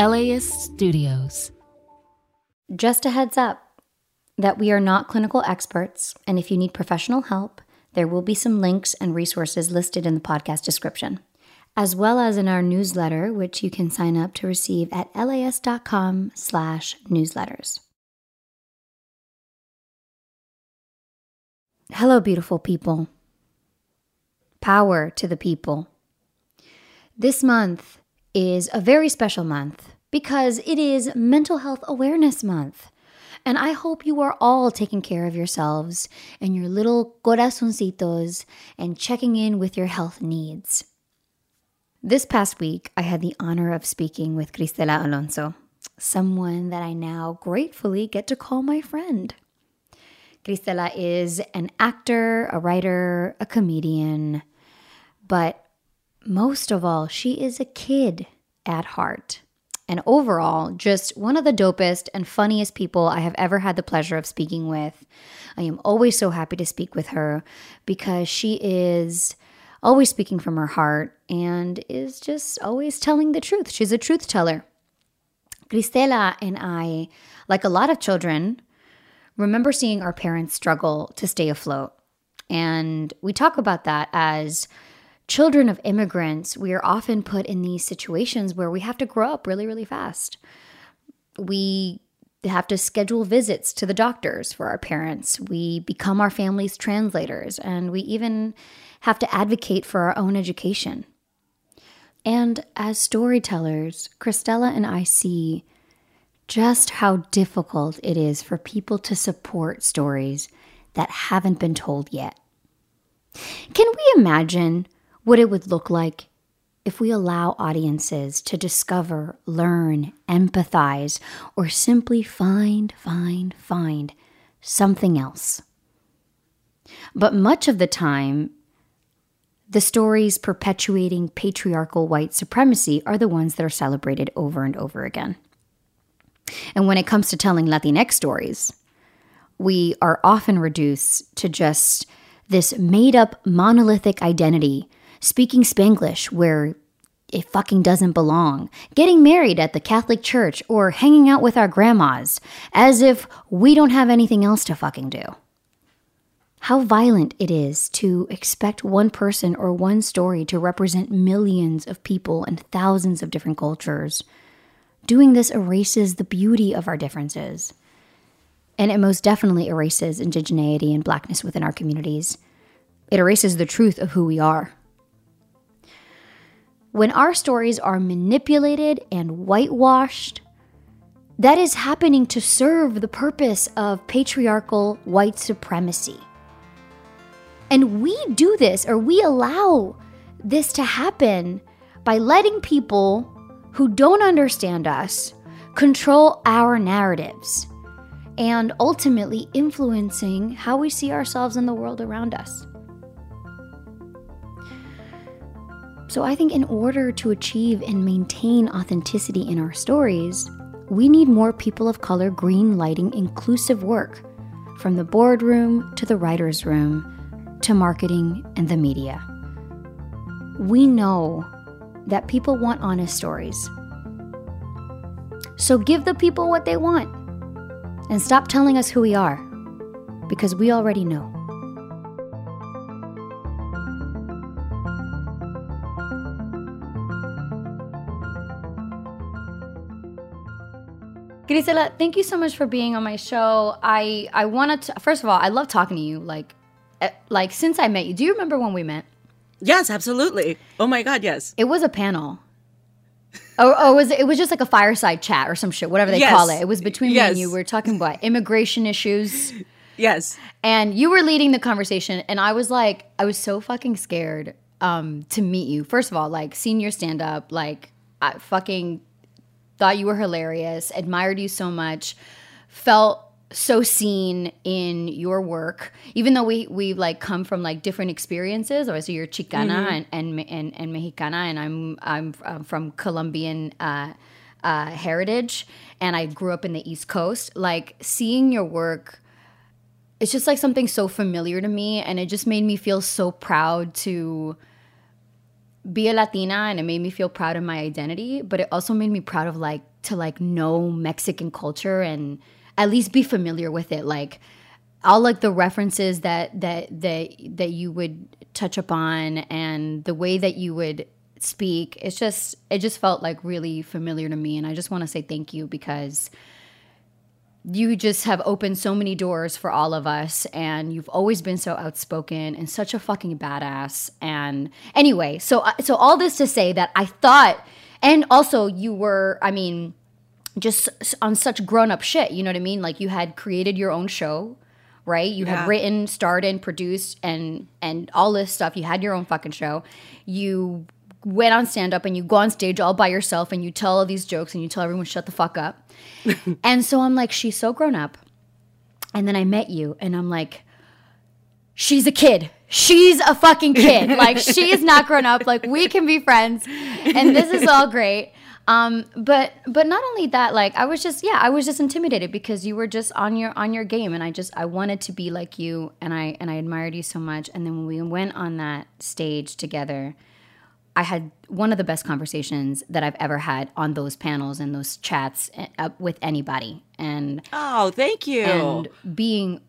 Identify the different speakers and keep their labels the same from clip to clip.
Speaker 1: LAist Studios.
Speaker 2: Just a heads up that we are not clinical experts, and if you need professional help, there will be some links and resources listed in the podcast description, as well as in our newsletter, which you can sign up to receive at laist.com slash newsletters. Hello, beautiful people. Power to the people. This month is a very special month because it is Mental Health Awareness Month. And I hope you are all taking care of yourselves and your little corazoncitos and checking in with your health needs. This past week, I had the honor of speaking with Cristela Alonso, someone that I now gratefully get to call my friend. Cristela is an actor, a writer, a comedian, but most of all, she is a kid at heart. And overall, just one of the dopest and funniest people I have ever had the pleasure of speaking with. I am always so happy to speak with her because she is always speaking from her heart and is just always telling the truth. She's a truth teller. Cristela and I, like a lot of children, remember seeing our parents struggle to stay afloat. And we talk about that as children of immigrants, we are often put in these situations where we have to grow up really, really fast. We have to schedule visits to the doctors for our parents. We become our family's translators, and we even have to advocate for our own education. And as storytellers, Cristela and I see just how difficult it is for people to support stories that haven't been told yet. Can we imagine what it would look like if we allow audiences to discover, learn, empathize, or simply find, find, find something else. But much of the time, the stories perpetuating patriarchal white supremacy are the ones that are celebrated over and over again. And when it comes to telling Latinx stories, we are often reduced to just this made up monolithic identity speaking Spanglish where it fucking doesn't belong, getting married at the Catholic Church, or hanging out with our grandmas, as if we don't have anything else to fucking do. How violent it is to expect one person or one story to represent millions of people and thousands of different cultures. Doing this erases the beauty of our differences. And it most definitely erases indigeneity and blackness within our communities. It erases the truth of who we are. When our stories are manipulated and whitewashed, that is happening to serve the purpose of patriarchal white supremacy. And we do this, or we allow this to happen by letting people who don't understand us control our narratives and ultimately influencing how we see ourselves in the world around us. So I think in order to achieve and maintain authenticity in our stories, we need more people of color green lighting inclusive work, from the boardroom to the writer's room to marketing and the media. We know that people want honest stories. So give the people what they want and stop telling us who we are because we already know. Cristela, thank you so much for being on my show. I I wanted to first of all, I love talking to you. Like, eh, like since I met you, do you remember when we met?
Speaker 3: Yes, absolutely. Oh my god, yes.
Speaker 2: It was a panel. or, or was it, it was just like a fireside chat or some shit, whatever they
Speaker 3: Yes.
Speaker 2: call it. It was between me and you. We were talking about immigration issues.
Speaker 3: Yes.
Speaker 2: and you were leading the conversation and i was like i was so fucking scared um to meet you first of all like seeing your stand up like i fucking thought you were hilarious admired you so much felt so seen in your work even though we we like come from like different experiences. Obviously you're chicana and, and and and mexicana and i'm i'm from colombian uh uh, heritage and I grew up in the East Coast, like seeing your work it's just like something so familiar to me and it just made me feel so proud to be a latina and it made me feel proud of my identity but it also made me proud of like to like know mexican culture and at least be familiar with it. Like all like the references that that that that you would touch upon and the way that you would speak it's just it just felt like really familiar to me and i just want to say thank you because you just have opened so many doors for all of us and you've always been so outspoken and such a fucking badass. And anyway so uh, so all this to say that i thought and also you were i mean just on such grown-up shit you know what i mean? Like you had created your own show right? You
Speaker 3: Yeah.
Speaker 2: had written starred and produced and and all this stuff. You had your own fucking show. You went on stand up and you go on stage all by yourself and you tell all these jokes and you tell everyone shut the fuck up and so I'm like, she's so grown up. And then I met you, and I'm like, she's a kid. She's a fucking kid. like she is not grown up. Like we can be friends, and this is all great. Um, but but not only that, like I was just yeah, I was just intimidated because you were just on your on your game, and I just I wanted to be like you, and I and I admired you so much. And then when we went on that stage together, I had one of the best conversations that I've ever had on those panels and those chats uh, with anybody. And
Speaker 3: Oh, thank you.
Speaker 2: and being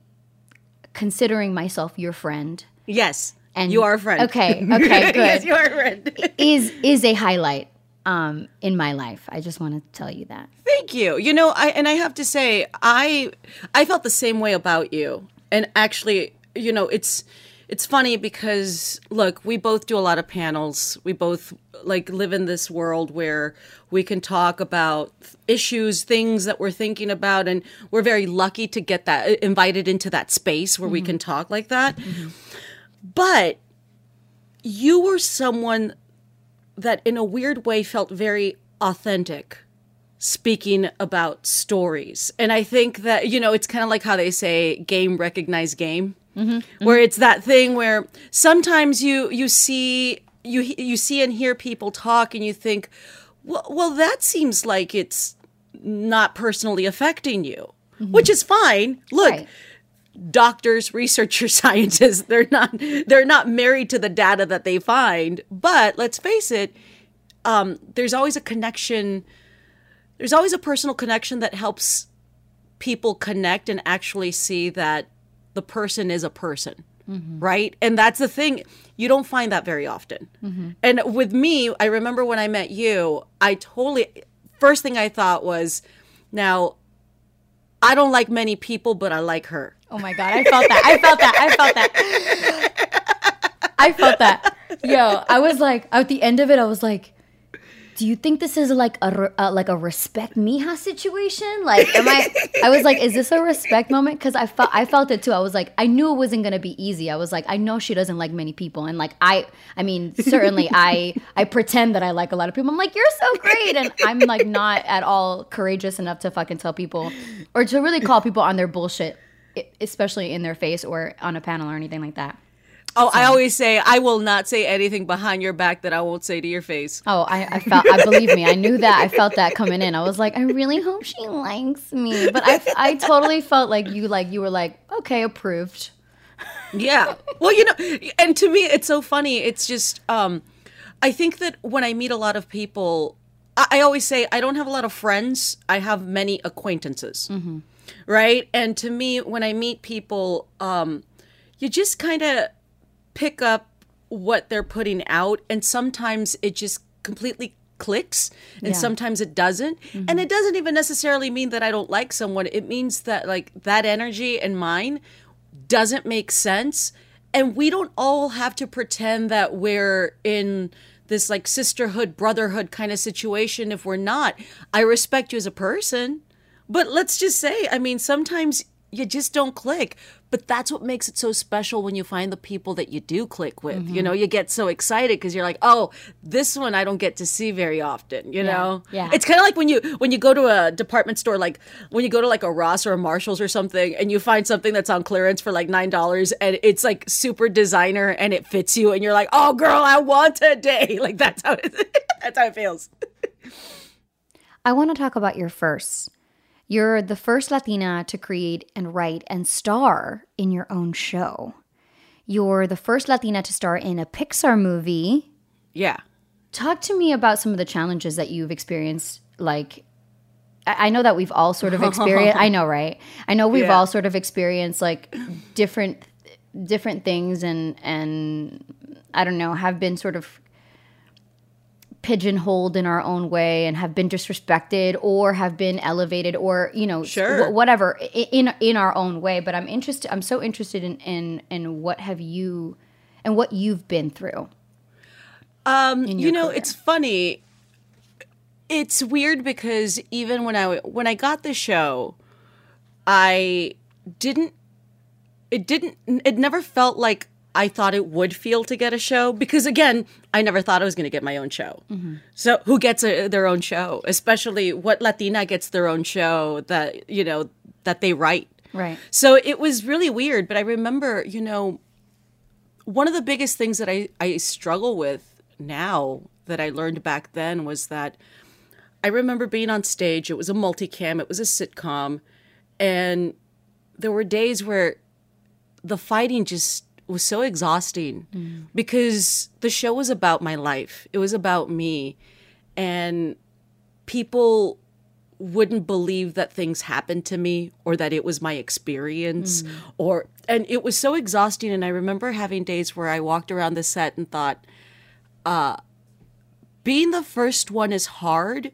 Speaker 2: considering myself your friend
Speaker 3: yes.
Speaker 2: and
Speaker 3: you are a friend.
Speaker 2: Okay, okay, good.
Speaker 3: yes, you are a friend.
Speaker 2: is is a highlight um, in my life. I just want to tell you that.
Speaker 3: Thank you. You know, I and I have to say, I I felt the same way about you. And actually, you know, it's it's funny because look, we both do a lot of panels. We both like live in this world where we can talk about issues, things that we're thinking about, and we're very lucky to get that uh, invited into that space where we can talk like that. But you were someone that in a weird way felt very authentic speaking about stories. And I think that, you know, it's kind of like how they say game recognize game. Where it's that thing where sometimes you you see you you see and hear people talk and you think, well, well that seems like it's not personally affecting you, which is fine. Look,
Speaker 2: Right.
Speaker 3: doctors, researchers, scientists, they're not they're not married to the data that they find. But let's face it, um, there's always a connection. There's always a personal connection that helps people connect and actually see that the person is a person. Mm-hmm. Right. And that's the thing. You don't find that very often. Mm-hmm. And with me, I remember when I met you, I totally, first thing I thought was, now, I don't like many people, but I like her.
Speaker 2: Oh my god, I felt that. I felt that. I felt that. I felt that. Yo, I was like at the end of it, I was like, "Do you think this is like a uh, like a respect Mija situation? Like, am I? I was like, is this a respect moment? Because I felt I felt it too. I was like, I knew it wasn't gonna be easy. I was like, I know she doesn't like many people, and like I, I mean, certainly I I pretend that I like a lot of people. I'm like, you're so great, and I'm like not at all courageous enough to fucking tell people or to really call people on their bullshit especially in their face or on a panel or anything like that.
Speaker 3: Oh, I always say I will not say anything behind your back that I won't say to your face.
Speaker 2: Oh, I, I felt, I believe me, I knew that. I felt that coming in. I was like, I really hope she likes me. But I, I totally felt like you, like, you were like, okay, approved.
Speaker 3: Yeah. Well, you know, and to me, it's so funny. It's just, um, I think that when I meet a lot of people, I, I always say I don't have a lot of friends. I have many acquaintances. Right. And to me, when I meet people, um, you just kind of pick up what they're putting out. And sometimes it just completely clicks and
Speaker 2: Yeah.
Speaker 3: sometimes it doesn't mm-hmm. and it doesn't even necessarily mean that i don't like someone it means that like that energy and mine doesn't make sense and we don't all have to pretend that we're in this like sisterhood brotherhood kind of situation if we're not i respect you as a person but let's just say i mean sometimes you just don't click. But that's what makes it so special when you find the people that you do click with. You know, you get so excited because you're like, oh, this one I don't get to see very often. You know,
Speaker 2: yeah.
Speaker 3: It's kind of like when you when you go to a department store, like when you go to like a Ross or a Marshalls or something, and you find something that's on clearance for like nine dollars, and it's like super designer and it fits you, and you're like, oh, girl, I want today. Like that's how it, that's how it feels.
Speaker 2: I want to talk about your firsts. You're the first Latina to create and write and star in your own show. You're the first Latina to star in a Pixar movie.
Speaker 3: Yeah.
Speaker 2: Talk to me about some of the challenges that you've experienced. Like, I know that we've all sort of experienced. I know, right? I know we've
Speaker 3: Yeah.
Speaker 2: all sort of experienced like different different things, and and I don't know, have been sort of pigeonholed in our own way and have been disrespected or have been elevated or you know
Speaker 3: Sure.
Speaker 2: wh- whatever in in our own way but i'm interested i'm so interested in in in what have you and what you've been through
Speaker 3: Um, you know,
Speaker 2: career?
Speaker 3: it's funny. It's weird because even when I when I got the show, I didn't. It didn't. It never felt like I thought it would feel to get a show because again, I never thought I was going to get my own show. Mm-hmm. So who gets a, their own show? Especially what Latina gets their own show that you know that they write.
Speaker 2: right
Speaker 3: So it was really weird, but I remember, you know, one of the biggest things that I, I struggle with now that I learned back then was that I remember being on stage. It was a multicam, it was a sitcom, and there were days where the fighting just was so exhausting mm. because the show was about my life. It was about me. And people wouldn't believe that things happened to me or that it was my experience mm. or and it was so exhausting and I remember having days where I walked around the set and thought uh being the first one is hard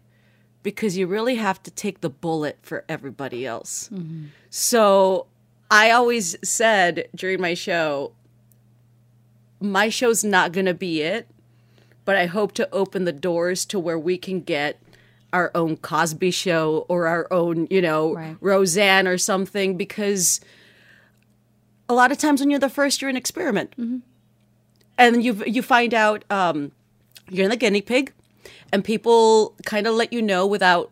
Speaker 3: because you really have to take the bullet for everybody else. Mm-hmm. So I always said during my show my show's not going to be it, but I hope to open the doors to where we can get our own Cosby show or our own, you know,
Speaker 2: Right.
Speaker 3: Roseanne or something because a lot of times when you're the first, you're an experiment. And you you find out um, you're the guinea pig, and people kind of let you know without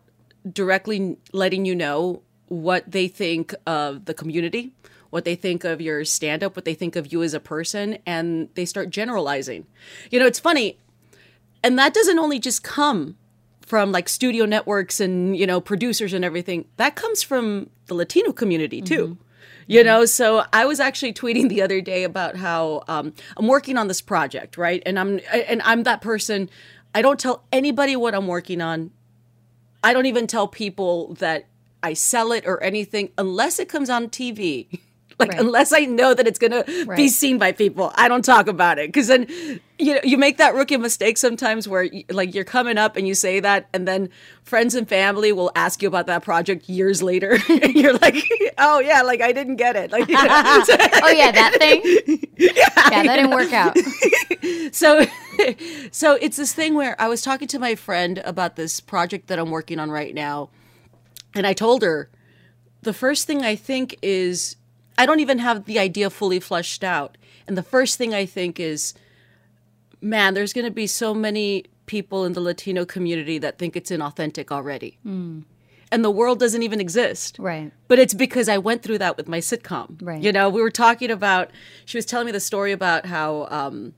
Speaker 3: directly letting you know what they think of the community, what they think of your stand up, what they think of you as a person, and they start generalizing. You know, it's funny, and that doesn't only just come from like studio networks and you know producers and everything. That comes from the latino community too. You know so i was actually tweeting the other day about how um, i'm working on this project right? And i'm and i'm that person. I don't tell anybody what i'm working on. I don't even tell people that i sell it or anything unless it comes on tv like
Speaker 2: Right.
Speaker 3: unless i know that it's gonna be seen by people i don't talk about it. Because then you know you make that rookie mistake sometimes where like you're coming up and you say that and then friends and family will ask you about that project years later. And you're like oh yeah like i didn't get it. Like you know?
Speaker 2: oh yeah that thing? Yeah, that didn't work out.
Speaker 3: So so it's this thing where i was talking to my friend about this project that i'm working on right now and i told her the first thing i think is i don't even have the idea fully fleshed out and the first thing i think is man there's going to be so many people in the latino community that think it's inauthentic already and the world doesn't even exist
Speaker 2: right
Speaker 3: but it's because I went through that with my sitcom.
Speaker 2: Right.
Speaker 3: You know, we were talking about. She was telling me the story about how, um,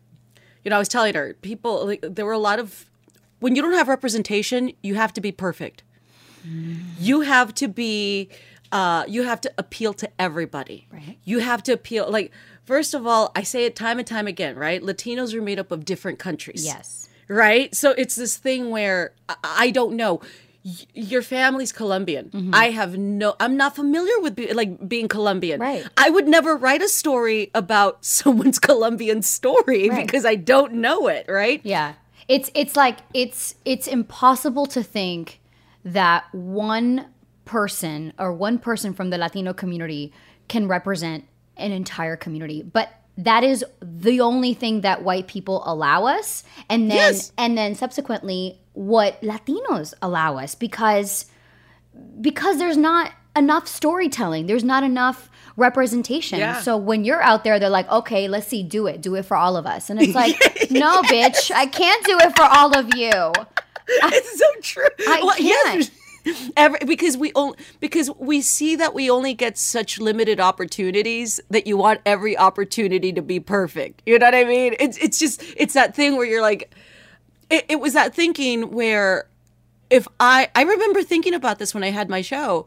Speaker 3: you know, I was telling her people. Like, there were a lot of when you don't have representation, you have to be perfect. You have to be. Uh, you have to appeal to everybody.
Speaker 2: Right.
Speaker 3: You have to appeal. Like, first of all, I say it time and time again. Right. Latinos are made up of different countries
Speaker 2: yes
Speaker 3: right? So it's this thing where I, I don't know. Y- Your family's Colombian.
Speaker 2: Mm-hmm.
Speaker 3: I have no. I'm not familiar with be, like being Colombian.
Speaker 2: Right.
Speaker 3: I would never write a story about someone's Colombian story
Speaker 2: Right.
Speaker 3: because I don't know it. Right.
Speaker 2: Yeah. It's it's like it's it's impossible to think that one person or one person from the Latino community can represent an entire community. But that is the only thing that white people allow us and then
Speaker 3: Yes.
Speaker 2: and then subsequently what Latinos allow us because because there's not enough storytelling. There's not enough representation.
Speaker 3: Yeah.
Speaker 2: So when you're out there, they're like, okay, let's see, do it, do it for all of us. And it's like, no, bitch, I can't do it for all of you.
Speaker 3: it's so true.
Speaker 2: I can't.
Speaker 3: Every, because we only because we see that we only get such limited opportunities that you want every opportunity to be perfect. You know what I mean? It's it's just it's that thing where you're like, it, it was that thinking where if I I remember thinking about this when I had my show.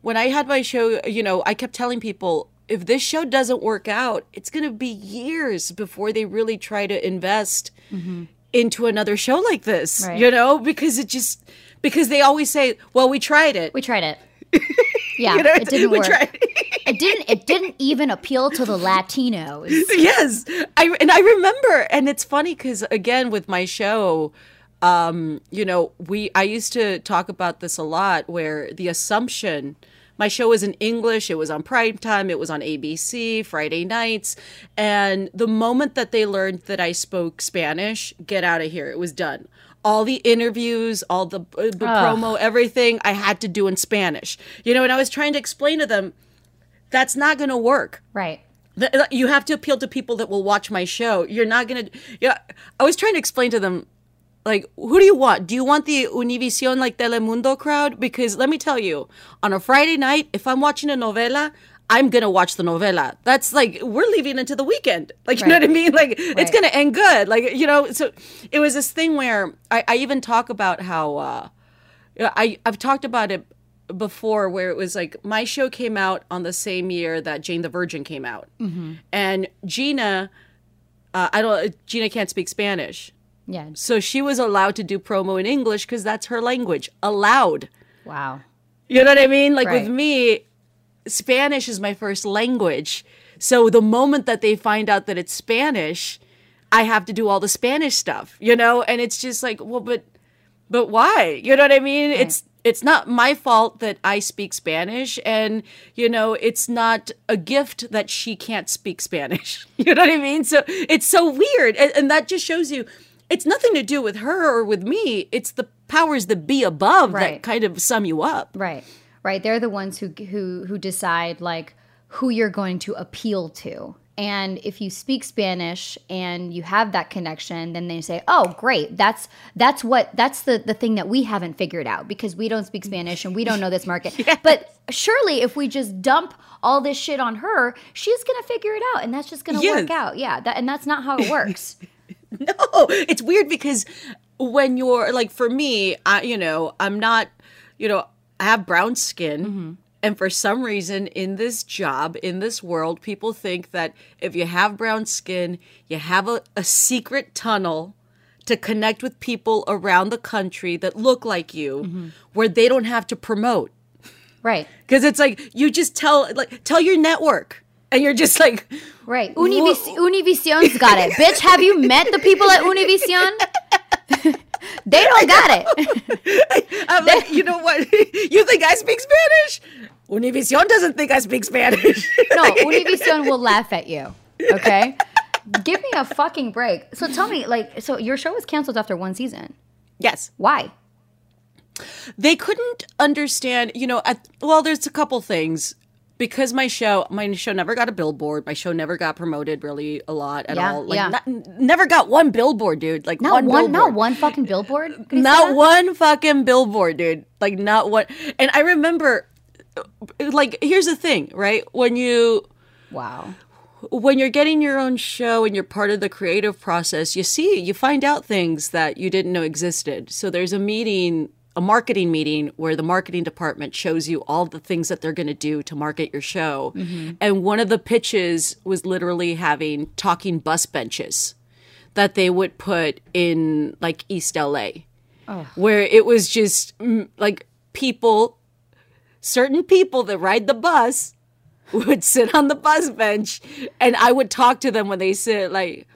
Speaker 3: When I had my show, you know, I kept telling people if this show doesn't work out, it's going to be years before they really try to invest mm-hmm. into another show like this.
Speaker 2: Right.
Speaker 3: You know, because it just because they always say, "Well, we tried it."
Speaker 2: We tried it. Yeah,
Speaker 3: You know,
Speaker 2: it didn't work.
Speaker 3: tried
Speaker 2: It didn't. It didn't even appeal to the Latinos.
Speaker 3: yes i and i remember and it's funny because again with my show um you know we i used to talk about this a lot where the assumption my show was in english it was on prime time it was on abc friday nights and the moment that they learned that i spoke spanish get out of here it was done all the interviews all the, uh, the promo everything i had to do in spanish you know and i was trying to explain to them that's not going to work
Speaker 2: Right.
Speaker 3: Th- th- you have to appeal to people that will watch my show. You're not gonna. Yeah, I was trying to explain to them, like, who do you want? Do you want the Univision like Telemundo crowd? Because let me tell you, on a Friday night, if I'm watching a novela, I'm gonna watch the novela. That's like we're leaving into the weekend. Like you know what I mean? Like it's gonna end good. Like you know. So it was this thing where I, I even talk about how. uh I I've talked about it before where it was like my show came out on the same year that Jane the Virgin came out, and Gina, uh, I don't Gina can't speak Spanish,
Speaker 2: Yeah.
Speaker 3: so she was allowed to do promo in English because that's her language, allowed.
Speaker 2: Wow.
Speaker 3: You know what I mean? Like
Speaker 2: Right.
Speaker 3: with me, Spanish is my first language. So the moment that they find out that it's Spanish, I have to do all the Spanish stuff, you know? And it's just like, well, but but why? You know what I mean? It's it's not my fault that I speak Spanish and you know, it's not a gift that she can't speak Spanish. You know what I mean? So it's so weird. And, and that just shows you it's nothing to do with her or with me. It's the powers that be above that kind of sum you up.
Speaker 2: Right. Right. They're the ones who who who decide like who you're going to appeal to. And if you speak Spanish and you have that connection, then they say, "Oh, great. That's that's what that's the the thing that we haven't figured out because we don't speak Spanish and we don't know this market." But surely if we just dump all this shit on her, she's going to figure it out and that's just going to
Speaker 3: Yes.
Speaker 2: work out. Yeah, that, and that's not how it works.
Speaker 3: No, it's weird because when you're like for me, I you know, I'm not, you know, I have brown skin. Mm-hmm. And for some reason in this job, in this world, people think that if you have brown skin, you have a, a secret tunnel to connect with people around the country that look like you mm-hmm. where they don't have to promote.
Speaker 2: right.
Speaker 3: Cuz it's like you just tell like tell your network and you're just like
Speaker 2: Right. Univis- Univision's got it. Bitch, have you met the people at Univision? they don't got it.
Speaker 3: I'm like, you know what? you think I speak Spanish? Univision doesn't think I speak Spanish.
Speaker 2: No, Univision will laugh at you. Okay? Give me a fucking break. So tell me, like, so your show was canceled after one season.
Speaker 3: yes.
Speaker 2: Why?
Speaker 3: They couldn't understand, you know, at, well, there's a couple things. Because my show, my show never got a billboard. My show never got promoted really a lot at
Speaker 2: Yeah,
Speaker 3: all. Like,
Speaker 2: yeah.
Speaker 3: not, never got one billboard, dude. Like
Speaker 2: Not
Speaker 3: one,
Speaker 2: one, not one fucking billboard.
Speaker 3: Not one fucking billboard, dude. Like not one. And I remember, like, here's the thing, right? When you
Speaker 2: Wow.
Speaker 3: when you're getting your own show and you're part of the creative process, you see, you find out things that you didn't know existed. So there's a meeting, a marketing meeting, where the marketing department shows you all the things that they're going to do to market your show. And one of the pitches was literally having talking bus benches that they would put in like East LA, where it was just mm, like people, certain people that ride the bus would sit on the bus bench and I would talk to them when they sit like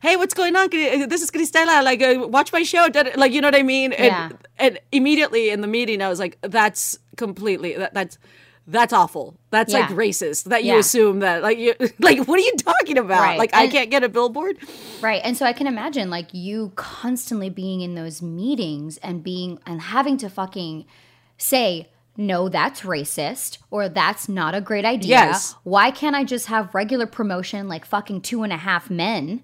Speaker 3: hey what's going on this is Cristela like uh, watch my show like you know what I mean and
Speaker 2: Yeah.
Speaker 3: and immediately in the meeting I was like that's completely that, that's that's awful that's like racist that you
Speaker 2: Yeah.
Speaker 3: assume that like you like what are you talking about
Speaker 2: Right.
Speaker 3: like I can't get a billboard
Speaker 2: Right. And so I can imagine like you constantly being in those meetings and being and having to fucking say no, that's racist or that's not a great idea.
Speaker 3: Yes.
Speaker 2: Why can't I just have regular promotion like fucking two and a half men?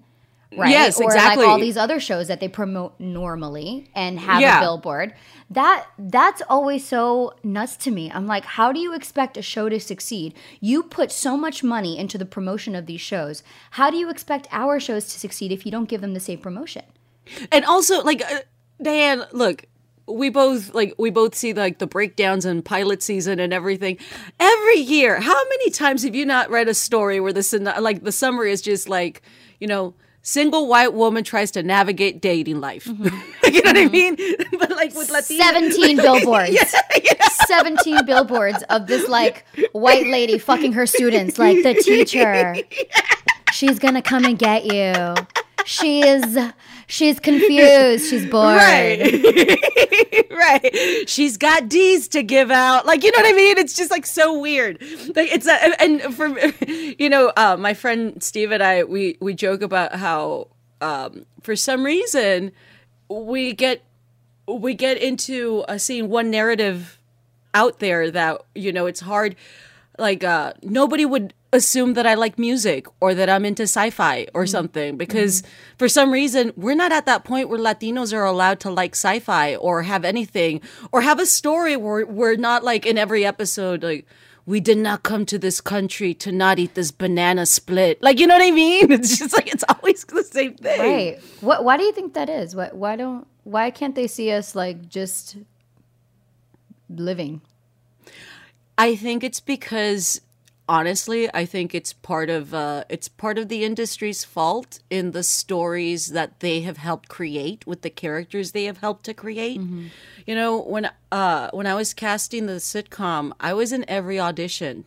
Speaker 2: Right.
Speaker 3: Yes,
Speaker 2: or
Speaker 3: exactly.
Speaker 2: like all these other shows that they promote normally and have
Speaker 3: Yeah.
Speaker 2: a billboard. That that's always so nuts to me. I'm like, how do you expect a show to succeed? You put so much money into the promotion of these shows. How do you expect our shows to succeed if you don't give them the same promotion?
Speaker 3: and also like uh, Diane, look, we both like we both see like the breakdowns in pilot season and everything every year. How many times have you not read a story where the like the summary is just like you know. Single white woman tries to navigate dating life. Mm-hmm. you know what I mm-hmm. mean? But like with Latino,
Speaker 2: 17 billboards. 17 billboards of this like white lady fucking her students, like the teacher. She's gonna come and get you. She's she's confused. She's bored.
Speaker 3: right, right. She's got D's to give out. Like you know what I mean? It's just like so weird. Like it's a, and for you know, uh, my friend Steve and I we we joke about how um, for some reason we get we get into uh, seeing one narrative out there that you know it's hard like uh nobody would assume that I like music or that I'm into sci-fi or mm-hmm. something mm-hmm. because for some reason we're not at that point where Latinos are allowed to like sci-fi or have anything or have a story where we're not like in every episode like we did not come to this country to not eat this banana split. Like you know what I mean? It's just like it's always the same thing.
Speaker 2: Right. What why do you think that is? What why don't why can't they see us like just living?
Speaker 3: I think it's because honestly, I think it's part of uh, it's part of the industry's fault in the stories that they have helped create with the characters they have helped to create. You know, when uh, when I was casting the sitcom, I was in every audition.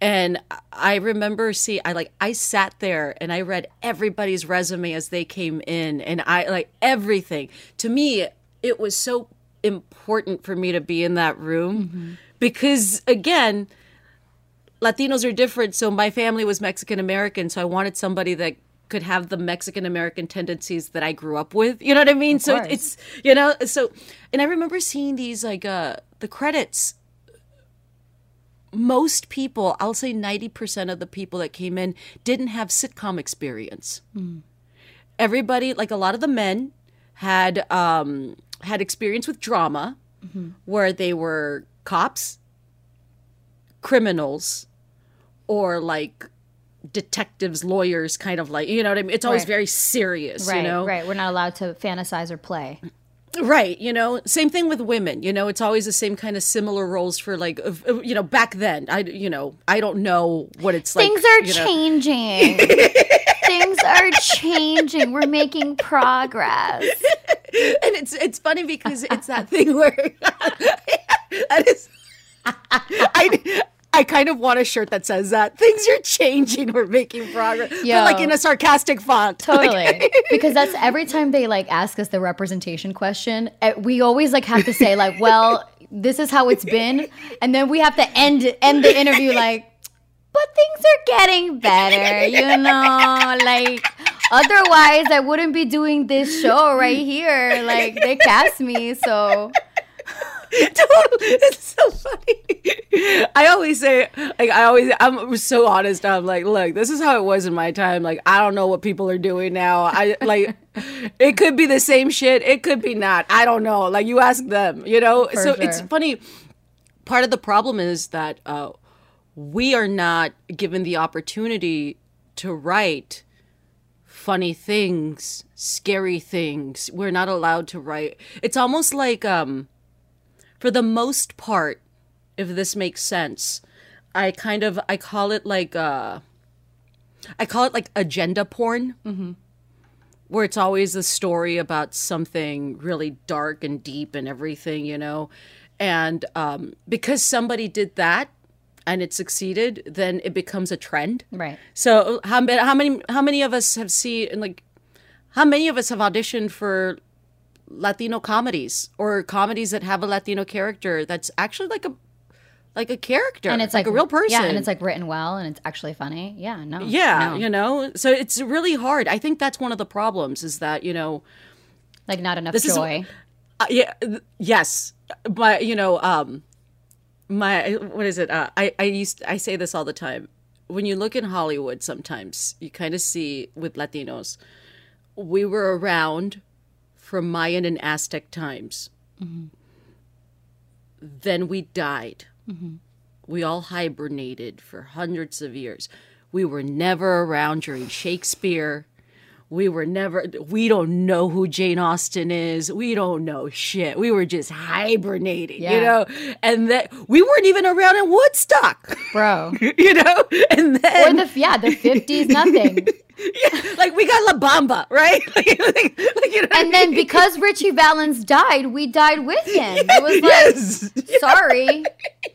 Speaker 3: And I remember see I like I sat there and I read everybody's resume as they came in and I like everything. To me, it was so important for me to be in that room because again, Latinos are different. So my family was Mexican American, so I wanted somebody that could have the Mexican American tendencies that I grew up with. You know what I mean? so
Speaker 2: course.
Speaker 3: it's you know so and I remember seeing these like uh the credits most people, I'll say 90% of the people that came in didn't have sitcom experience. Everybody, like a lot of the men had um had experience with drama where they were cops, criminals, or like detectives, lawyers, kind of like, you know what I mean? It's always
Speaker 2: Right.
Speaker 3: very serious,
Speaker 2: Right,
Speaker 3: you know?
Speaker 2: right. We're not allowed to fantasize or play.
Speaker 3: Right, you know, same thing with women. You know, it's always the same kind of similar roles for like, you know, back then. I, you know, I don't know what it's like.
Speaker 2: Things are changing. Things are changing. We're making progress.
Speaker 3: and it's it's funny because it's that thing where that is. I I kind of want a shirt that says that things are changing. We're making progress,
Speaker 2: Yo.
Speaker 3: but like in a sarcastic font. Like,
Speaker 2: Totally. because that's every time they like ask us the representation question, eh, we always like have to say like, well, this is how it's been, and then we have to end end the interview like, but things are getting better, you know, like otherwise I wouldn't be doing this show right here. Like they cast me, so
Speaker 3: it's so funny. I always say, like, I always, I'm so honest. I'm like, look, this is how it was in my time. Like, I don't know what people are doing now. I like, it could be the same shit. It could be not. I don't know. Like, you ask them, you know. so it's funny. Part of the problem is that uh, we are not given the opportunity to write funny things, scary things. We're not allowed to write. It's almost like um for the most part, if this makes sense, I kind of I call it like uh I call it like agenda porn. Mm-hmm. Where it's always a story about something really dark and deep and everything, you know. And um, because somebody did that and it succeeded, then it becomes a trend.
Speaker 2: right.
Speaker 3: So how many how many how many of us have seen like how many of us have auditioned for Latino comedies or comedies that have a Latino character that's actually like a like a character
Speaker 2: And it's like,
Speaker 3: a real person.
Speaker 2: Yeah, and it's like written well and it's actually funny. Yeah, no.
Speaker 3: yeah,
Speaker 2: no.
Speaker 3: you know. So it's really hard. I think that's one of the problems is that you know
Speaker 2: Like not enough
Speaker 3: This is-
Speaker 2: joy.
Speaker 3: uh, yeah yes but you know um my what is it? Uh, I I used I say this all the time. When you look in Hollywood, sometimes you kind of see with Latinos, we were around from Mayan and Aztec times. Then we died. We all hibernated for hundreds of years. We were never around during Shakespeare. We were never, we don't know who Jane Austen is. We don't know shit. We were just hibernating, you know? And that we weren't even around in Woodstock,
Speaker 2: Bro.
Speaker 3: you know? And
Speaker 2: Or
Speaker 3: then,
Speaker 2: the yeah, the 50s, nothing.
Speaker 3: like, we got La Bamba, right? like, like, like, you know
Speaker 2: And then
Speaker 3: mean?
Speaker 2: because Ritchie Valens died, we died with him. It was like,
Speaker 3: Yes.
Speaker 2: sorry.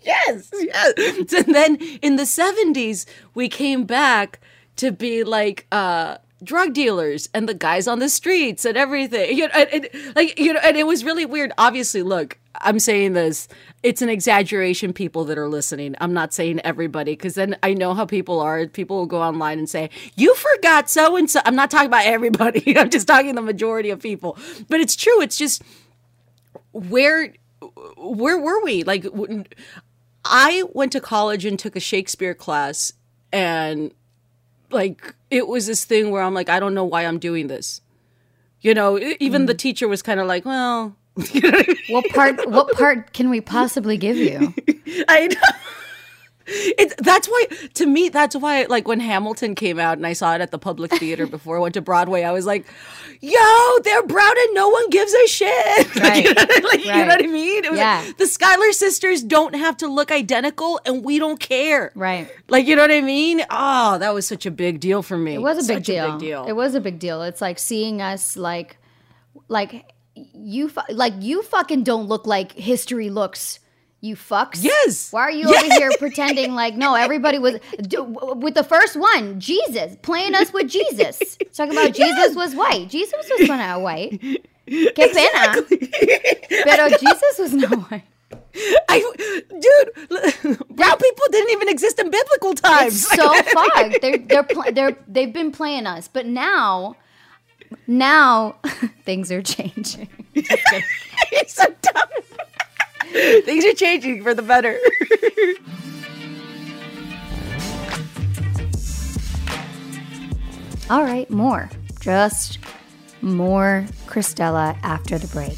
Speaker 3: yes, yes. And then in the 70s, we came back to be like uh drug dealers and the guys on the streets and everything. You know, and, and, like you know, and it was really weird. Obviously, look, I'm saying this. It's an exaggeration, people that are listening. I'm not saying everybody, because then I know how people are. People will go online and say, You forgot so and so. I'm not talking about everybody. I'm just talking the majority of people. But it's true. It's just where where were we like i went to college and took a shakespeare class and like it was this thing where i'm like i don't know why i'm doing this you know even mm-hmm. the teacher was kind of like well you know what I, mean?
Speaker 2: What part what part can we possibly give you?
Speaker 3: I know it's that's why to me that's why like when hamilton came out and i saw it at the public theater before i went to broadway i was like yo they're brown and no one gives a shit like, you know,
Speaker 2: Right.
Speaker 3: you know what i mean It was
Speaker 2: Yeah.
Speaker 3: like, the schuyler sisters don't have to look identical and we don't care
Speaker 2: Right.
Speaker 3: like you know what i mean oh that was such a big deal for me
Speaker 2: It was a big, deal.
Speaker 3: big deal
Speaker 2: It was a big deal. It's like seeing us like like you fu- like you fucking don't look like history looks. You fucks.
Speaker 3: Yes.
Speaker 2: Why are you over here pretending like no? Everybody was do, with the first one, Jesus playing us with Jesus. Talking about Jesus was white. Jesus was not white. Que pena. Pero Jesus was not white.
Speaker 3: I, dude, brown people didn't even exist in biblical times.
Speaker 2: It's so fucked. They're they're pl- they're they've been playing us, but now, now things are changing.
Speaker 3: it's so dumb. Things are changing for the better.
Speaker 2: All right, more, just more Cristela after the break.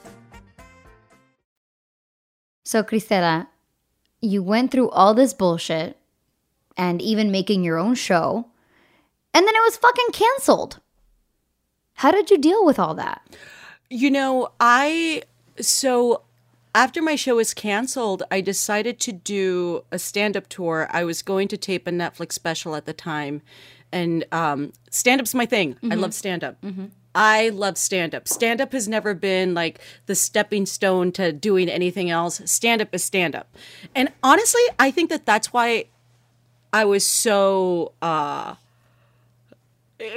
Speaker 2: So, Cristela, you went through all this bullshit and even making your own show, and then it was fucking canceled. How did you deal with all that?
Speaker 3: You know, I so after my show was canceled, I decided to do a stand-up tour. I was going to tape a Netflix special at the time, and um, stand-up's my thing. I love stand-up. I love stand-up. Stand-up has never been like the stepping stone to doing anything else. Stand-up is stand-up, and honestly, I think that that's why I was so. Uh,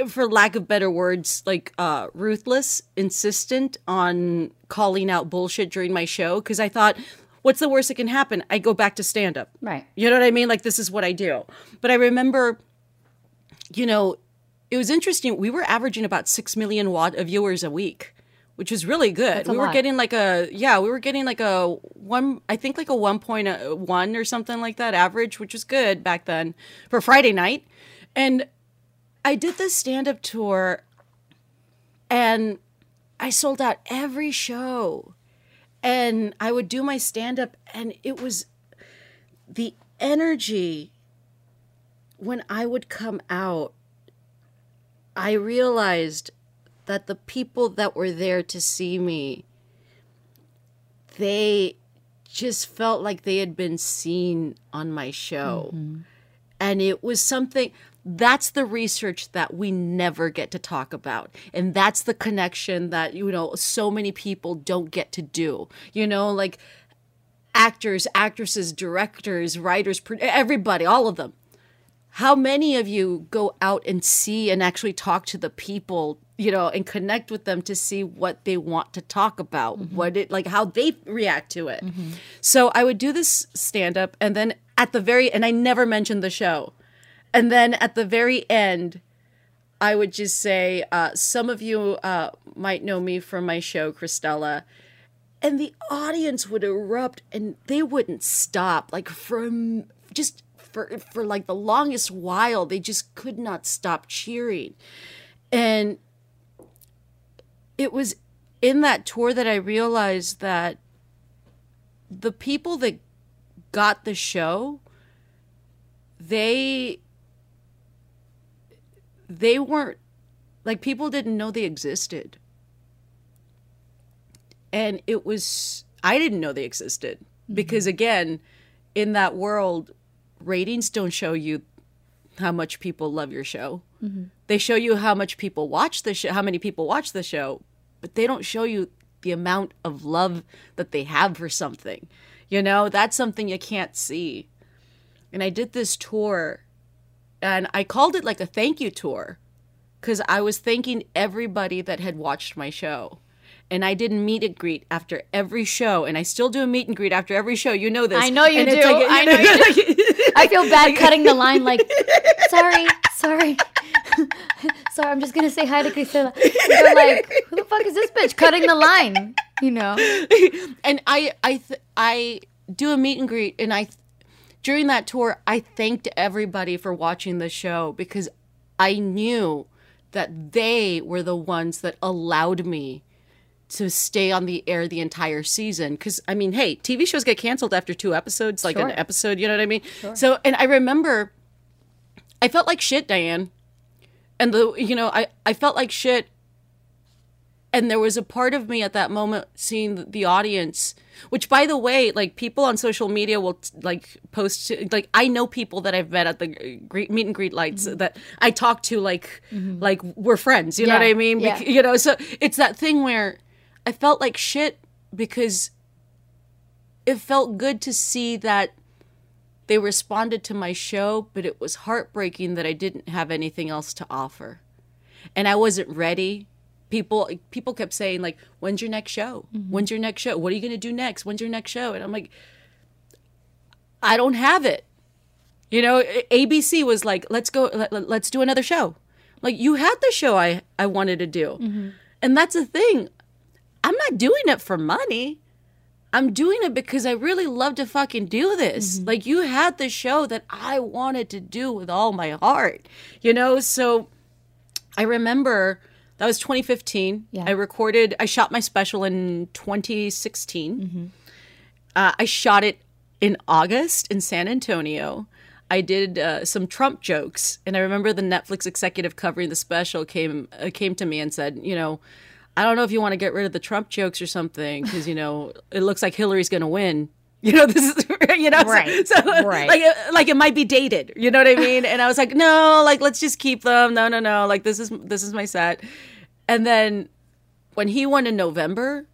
Speaker 3: for lack of better words, like uh, ruthless, insistent on calling out bullshit during my show because I thought, what's the worst that can happen? I go back to stand up.
Speaker 2: Right.
Speaker 3: You know what I mean? Like, this is what I do. But I remember, you know, it was interesting. We were averaging about 6 million watt of viewers a week which was really good.
Speaker 2: a
Speaker 3: we were
Speaker 2: lot.
Speaker 3: getting like a yeah, we were getting like a one I think like a 1.1 uh, or something like that average, which was good back then for Friday night. And I did this stand-up tour and I sold out every show. And I would do my stand-up and it was the energy when I would come out I realized that the people that were there to see me they just felt like they had been seen on my show. Mm-hmm. And it was something that's the research that we never get to talk about. And that's the connection that you know so many people don't get to do. You know like actors actresses directors writers everybody all of them how many of you go out and see and actually talk to the people you know and connect with them to see what they want to talk about? What it like how they react to it. So i would do this stand up and then at the very and i never mentioned the show. And then at the very end i would just say uh, some of you uh, might know me from my show Cristela. And the audience would erupt and they wouldn't stop like from just for for like the longest while they just could not stop cheering. And it was in that tour that i realized that the people that got the show they they weren't like people didn't know they existed. And it was i didn't know they existed. Because mm-hmm. again in that world ratings don't show you how much people love your show. They show you how much people watch the show how many people watch the show but they don't show you the amount of love that they have for something. You know that's something you can't see. And i did this tour and i called it like a thank you tour because I was thanking everybody that had watched my show. And I did meet and greet after every show, and I still do a meet and greet after every show. You know this.
Speaker 2: I know you
Speaker 3: And
Speaker 2: do.
Speaker 3: like-
Speaker 2: I know you do. I feel bad cutting the line like, sorry, sorry. sorry, I'm just gonna say hi to Cristela. They're like, who the fuck is this bitch cutting the line? You know?
Speaker 3: and I I th- I do a meet and greet, and I during that tour I thanked everybody for watching the show because I knew that they were the ones that allowed me to stay on the air the entire season. Because i mean hey tv shows get canceled after two episodes like an episode you know what i mean? So and i remember i felt like shit diane. And the you know i i felt like shit. And there was a part of me at that moment seeing the- audience which by the way like people on social media will like post like i know people that i've met at the greet meet and greet lights mm-hmm. that i talk to like mm-hmm. like we're friends you know what i mean?
Speaker 2: Yeah.
Speaker 3: Bec- you know so it's that thing where i felt like shit because it felt good to see that they responded to my show but it was heartbreaking that i didn't have anything else to offer and I wasn't ready. People people kept saying like, "When's your next show? Mm-hmm. When's your next show? What are you gonna do next? When's your next show?" And I'm like, I don't have it. You know, ABC was like, "Let's go. Let, let's do another show." Like you had the show I I wanted to do, mm-hmm. and that's the thing. I'm not doing it for money. I'm doing it because I really love to fucking do this. Like you had the show that I wanted to do with all my heart. You know, so I remember that was 2015.
Speaker 2: Yeah.
Speaker 3: I recorded, I shot my special in 2016. Uh, I shot it in August in San Antonio. I did uh, some Trump jokes, and I remember the Netflix executive covering the special came uh, came to me and said, you know, I don't know if you want to get rid of the Trump jokes or something because you know it looks like Hillary's going to win. You know this is you know
Speaker 2: Right,
Speaker 3: so,
Speaker 2: right.
Speaker 3: like uh, like it might be dated. You know what I mean? And I was like, no, like let's just keep them. No, no, no. Like this is this is my set. And then when he won in November,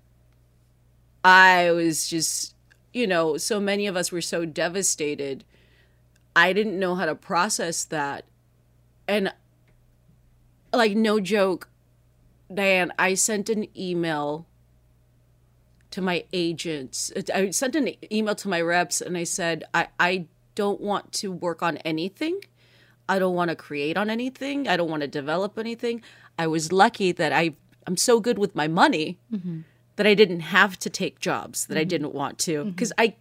Speaker 3: I was just you know so many of us were so devastated. I didn't know how to process that, and like no joke, Diane, I sent an email to my agents. I sent an email to my reps and I said, I, I don't want to work on anything. I don't want to create on anything. I don't want to develop anything. I was lucky that I I'm so good with my money mm-hmm. that I didn't have to take jobs that I mm-hmm. didn't want to mm-hmm. because I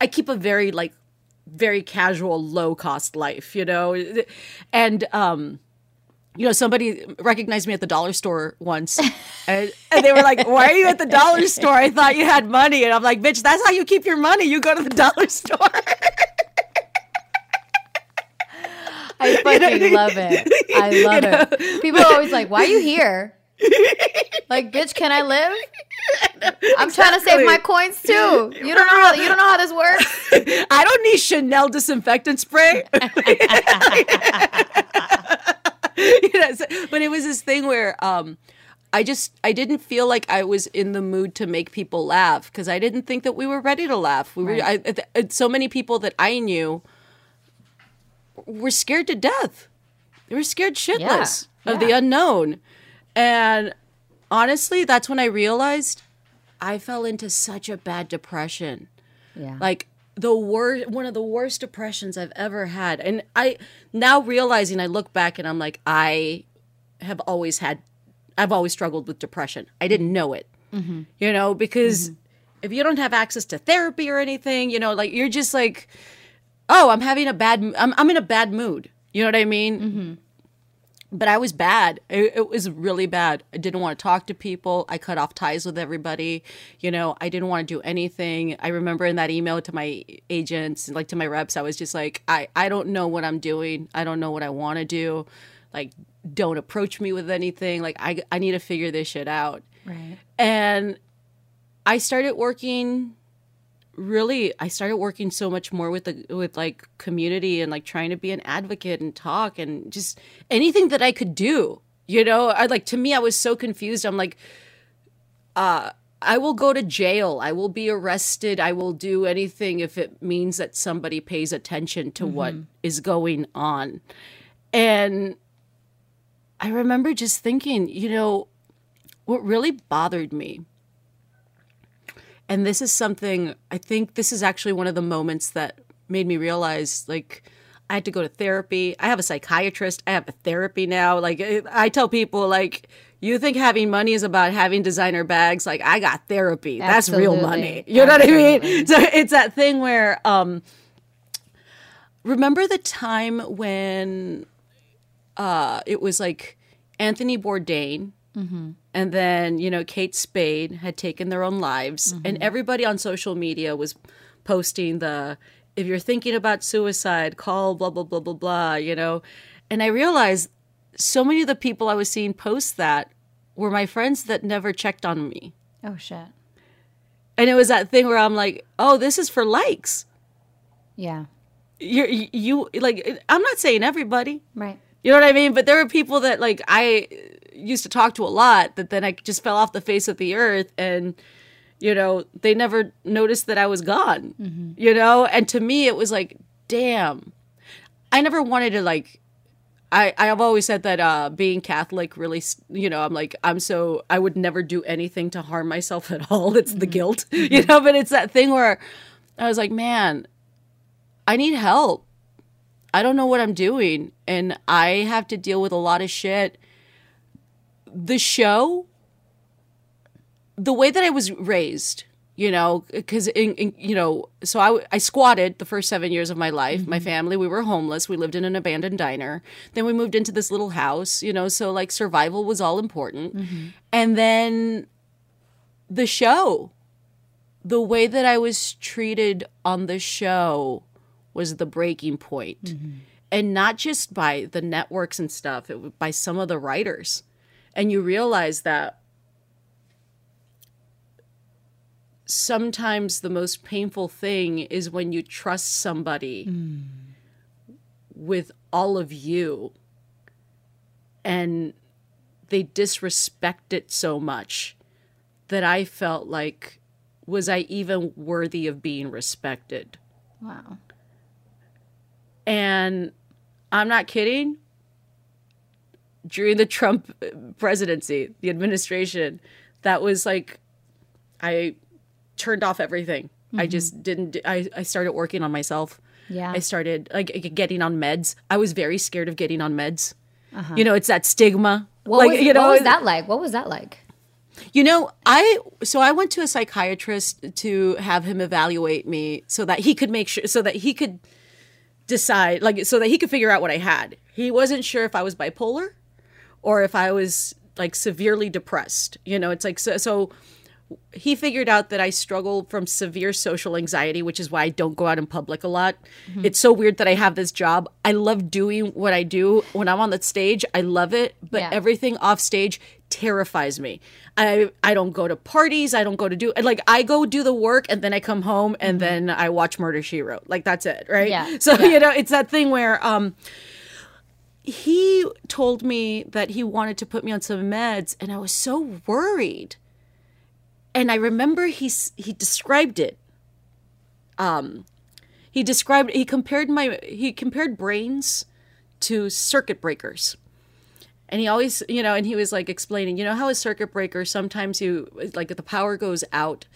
Speaker 3: I keep a very like very casual low cost life, you know. And um you know, somebody recognized me at the dollar store once, and, and they were like, "Why are you at the dollar store? I thought you had money." And I'm like, "Bitch, that's how you keep your money. You go to the dollar store."
Speaker 2: I fucking love it. I love it. People are always like, "Why are you here?" like, bitch, can I live? I'm trying to save my coins too. You don't know how you don't know how this works.
Speaker 3: I don't need Chanel disinfectant spray. You know, so- but it was this thing where um, I just I didn't feel like I was in the mood to make people laugh because I didn't think that we were ready to laugh. We were I, so many people that I knew were scared to death. They were scared shitless of the unknown, and honestly, that's when I realized I fell into such a bad depression
Speaker 2: Yeah.
Speaker 3: like the worst one of the worst depressions i've ever had. And i now realizing i look back and i'm like i have always had i've always struggled with depression. I didn't know it. Mm-hmm. You know because mm-hmm. if you don't have access to therapy or anything you know like you're just like oh i'm having a bad i'm, I'm in a bad mood. You know what i mean mm-hmm. But I was bad. It, it was really bad. I didn't want to talk to people. I cut off ties with everybody. You know, I didn't want to do anything. I remember in that email to my agents, like to my reps, I was just like, I, I don't know what I'm doing. I don't know what I want to do. Like, don't approach me with anything. Like, I, I need to figure this shit out.
Speaker 2: right.
Speaker 3: And I started working really I started working so much more with the with like community and like trying to be an advocate and talk and just anything that I could do. You know, I like to me I was so confused. I'm like uh I will go to jail. I will be arrested. I will do anything if it means that somebody pays attention to what is going on. And I remember just thinking, you know, what really bothered me and this is something i think this is actually one of the moments that made me realize like i had to go to therapy. I have a psychiatrist. I have a therapy now. Like i tell people like you think having money is about having designer bags? Like i got therapy. That's real money.
Speaker 2: Absolutely.
Speaker 3: you know what i mean? So it's that thing where um remember the time when uh it was like anthony bourdain and then you know kate spade had taken their own lives and mm-hmm. everybody on social media was posting the if you're thinking about suicide call blah blah blah blah blah you know and i realized so many of the people i was seeing post that were my friends that never checked on me
Speaker 2: Oh shit.
Speaker 3: and it was that thing where i'm like oh this is for likes
Speaker 2: Yeah.
Speaker 3: you're you, you like i'm not saying everybody
Speaker 2: Right.
Speaker 3: You know what I mean? But there were people that like I used to talk to a lot that then I just fell off the face of the earth and you know, they never noticed that I was gone. Mm-hmm. You know? And to me it was like, damn. I never wanted to like I, I've always said that uh, being Catholic really, you know, I'm like, I'm so, I would never do anything to harm myself at all. It's the mm-hmm. guilt, you mm-hmm. know, but it's that thing where I was like, man, I need help. I don't know what I'm doing and I have to deal with a lot of shit. The show, the way that I was raised, you know, because in, in, you know, so I I squatted the first seven years of my life. My mm-hmm. family, we were homeless. We lived in an abandoned diner. Then we moved into this little house, you know, so like survival was all important. Mm-hmm. And then the show, the way that I was treated on the show was the breaking point. Mm-hmm. And not just by the networks and stuff, it was by some of the writers. And you realize that sometimes the most painful thing is when you trust somebody mm. with all of you and they disrespect it so much that I felt like was I even worthy of being respected?
Speaker 2: Wow.
Speaker 3: And I'm not kidding. During the Trump presidency, the administration, that was like, I turned off everything. I mm-hmm. just didn't. I, I started working on myself.
Speaker 2: Yeah.
Speaker 3: I started like getting on meds. I was very scared of getting on meds. Uh-huh. You know, it's that stigma.
Speaker 2: What,
Speaker 3: like
Speaker 2: was,
Speaker 3: you know,
Speaker 2: what was that like? What was that like?
Speaker 3: You know, I so I went to a psychiatrist to have him evaluate me so that he could make sure so that he could decide like so that he could figure out what I had. He wasn't sure if I was bipolar or if I was like severely depressed. You know, it's like so, so he figured out that I struggle from severe social anxiety, which is why I don't go out in public a lot.
Speaker 2: Mm-hmm.
Speaker 3: It's so weird that I have this job. I love doing what I do. When I'm on the stage, I love it, but
Speaker 2: Yeah.
Speaker 3: everything off stage terrifies me. I I don't go to parties, I don't go to do like I go do the work and then I come home and then I watch Murder She Wrote. Like that's it, right?
Speaker 2: Mm-hmm. Yeah.
Speaker 3: So,
Speaker 2: Yeah.
Speaker 3: you know, it's that thing where um he told me that he wanted to put me on some meds and I was so worried. And I remember he he described it. Um he described he compared my he compared brains to circuit breakers. And he always, you know, and he was like explaining, you know how a circuit breaker sometimes you like the power goes out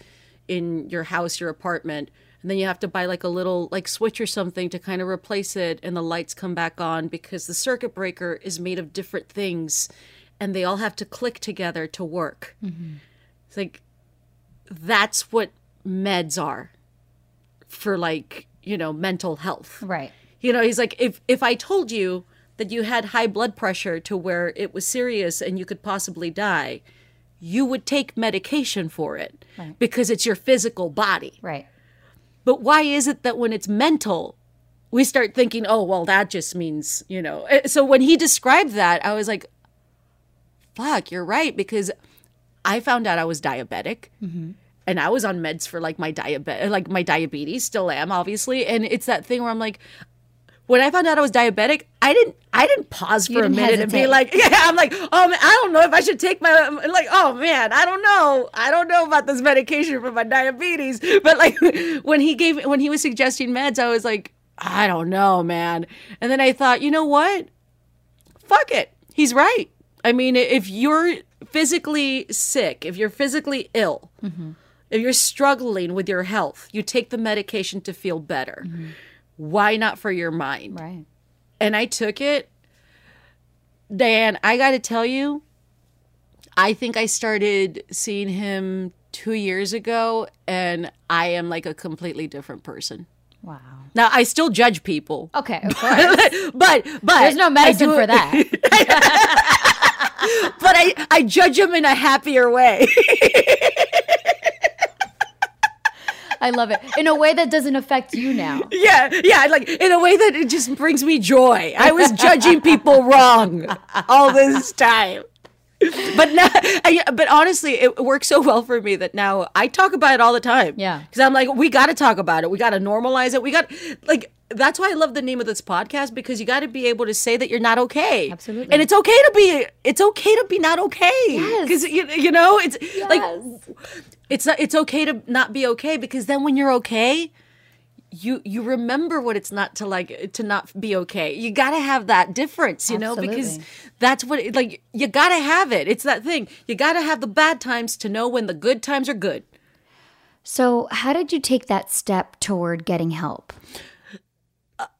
Speaker 3: in your house, your apartment, and then you have to buy like a little like switch or something to kind of replace it and the lights come back on because the circuit breaker is made of different things and they all have to click together to work. It's like that's what meds are for like, you know, mental health.
Speaker 2: Right.
Speaker 3: You know, he's like, if if I told you that you had high blood pressure to where it was serious and you could possibly die, you would take medication for it because it's your physical body.
Speaker 2: Right.
Speaker 3: But why is it that when it's mental, we start thinking, oh, well, that just means, you know. Eh, So when he described that, I was like, fuck, you're right. Because I found out I was diabetic. Mm-hmm. And I was on meds for like my diabetes, like my diabetes, still am obviously. And it's that thing where I'm like, when I found out I was diabetic, I didn't, I didn't pause for a
Speaker 2: didn't
Speaker 3: minute and be like, yeah, I'm like, oh man, I don't know if I should take my, um, like, oh man, I don't know, I don't know about this medication for my diabetes. But like, when he gave, when he was suggesting meds, I was like, I don't know, man. And then I thought, you know what? Fuck it. He's right. I mean, if you're physically sick, if you're physically ill, mm-hmm. if you're struggling with your health, you take the medication to feel better. Mm-hmm. Why not for your mind?
Speaker 2: Right.
Speaker 3: And I took it. Dan, I got to tell you, I think I started seeing him two years ago, and I am like a completely different person.
Speaker 2: Wow.
Speaker 3: Now, I still judge people.
Speaker 2: Okay, of course.
Speaker 3: but but
Speaker 2: There's no medicine
Speaker 3: do
Speaker 2: for that.
Speaker 3: but I I judge them in a happier way.
Speaker 2: I love it. In a way that doesn't affect you now.
Speaker 3: yeah, yeah, like in a way that it just brings me joy. I was judging people wrong all this time. But now, I, but honestly, it works so well for me that now I talk about it all the time.
Speaker 2: Yeah.
Speaker 3: because I'm like, we got to talk about it. We got to normalize it. We got like that's why I love the name of this podcast because you got to be able to say that you're not okay.
Speaker 2: Absolutely.
Speaker 3: and it's okay to be. It's okay to be not okay.
Speaker 2: Yes.
Speaker 3: because you, you know it's like it's not, it's okay to not be okay because then when you're okay you you remember what it's not to like to not be okay you got to have that difference you know because that's what it, like you got to have it it's that thing you got to have the bad times to know when the good times are good
Speaker 2: So, how did you take that step toward getting help?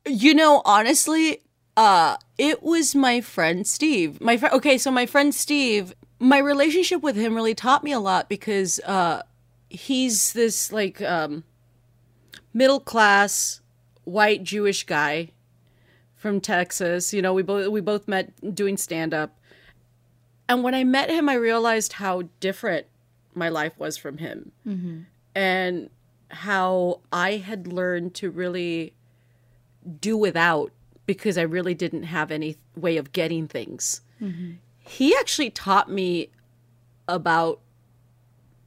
Speaker 3: You know, honestly, uh it was my friend Steve. My friend okay, so my friend Steve, my relationship with him really taught me a lot because uh he's this like um middle class white Jewish guy from Texas. You know, we both we both met doing stand up. And when I met him, I realized how different my life was from him. And how I had learned to really do without because I really didn't have any way of getting things. Mm-hmm. He actually taught me about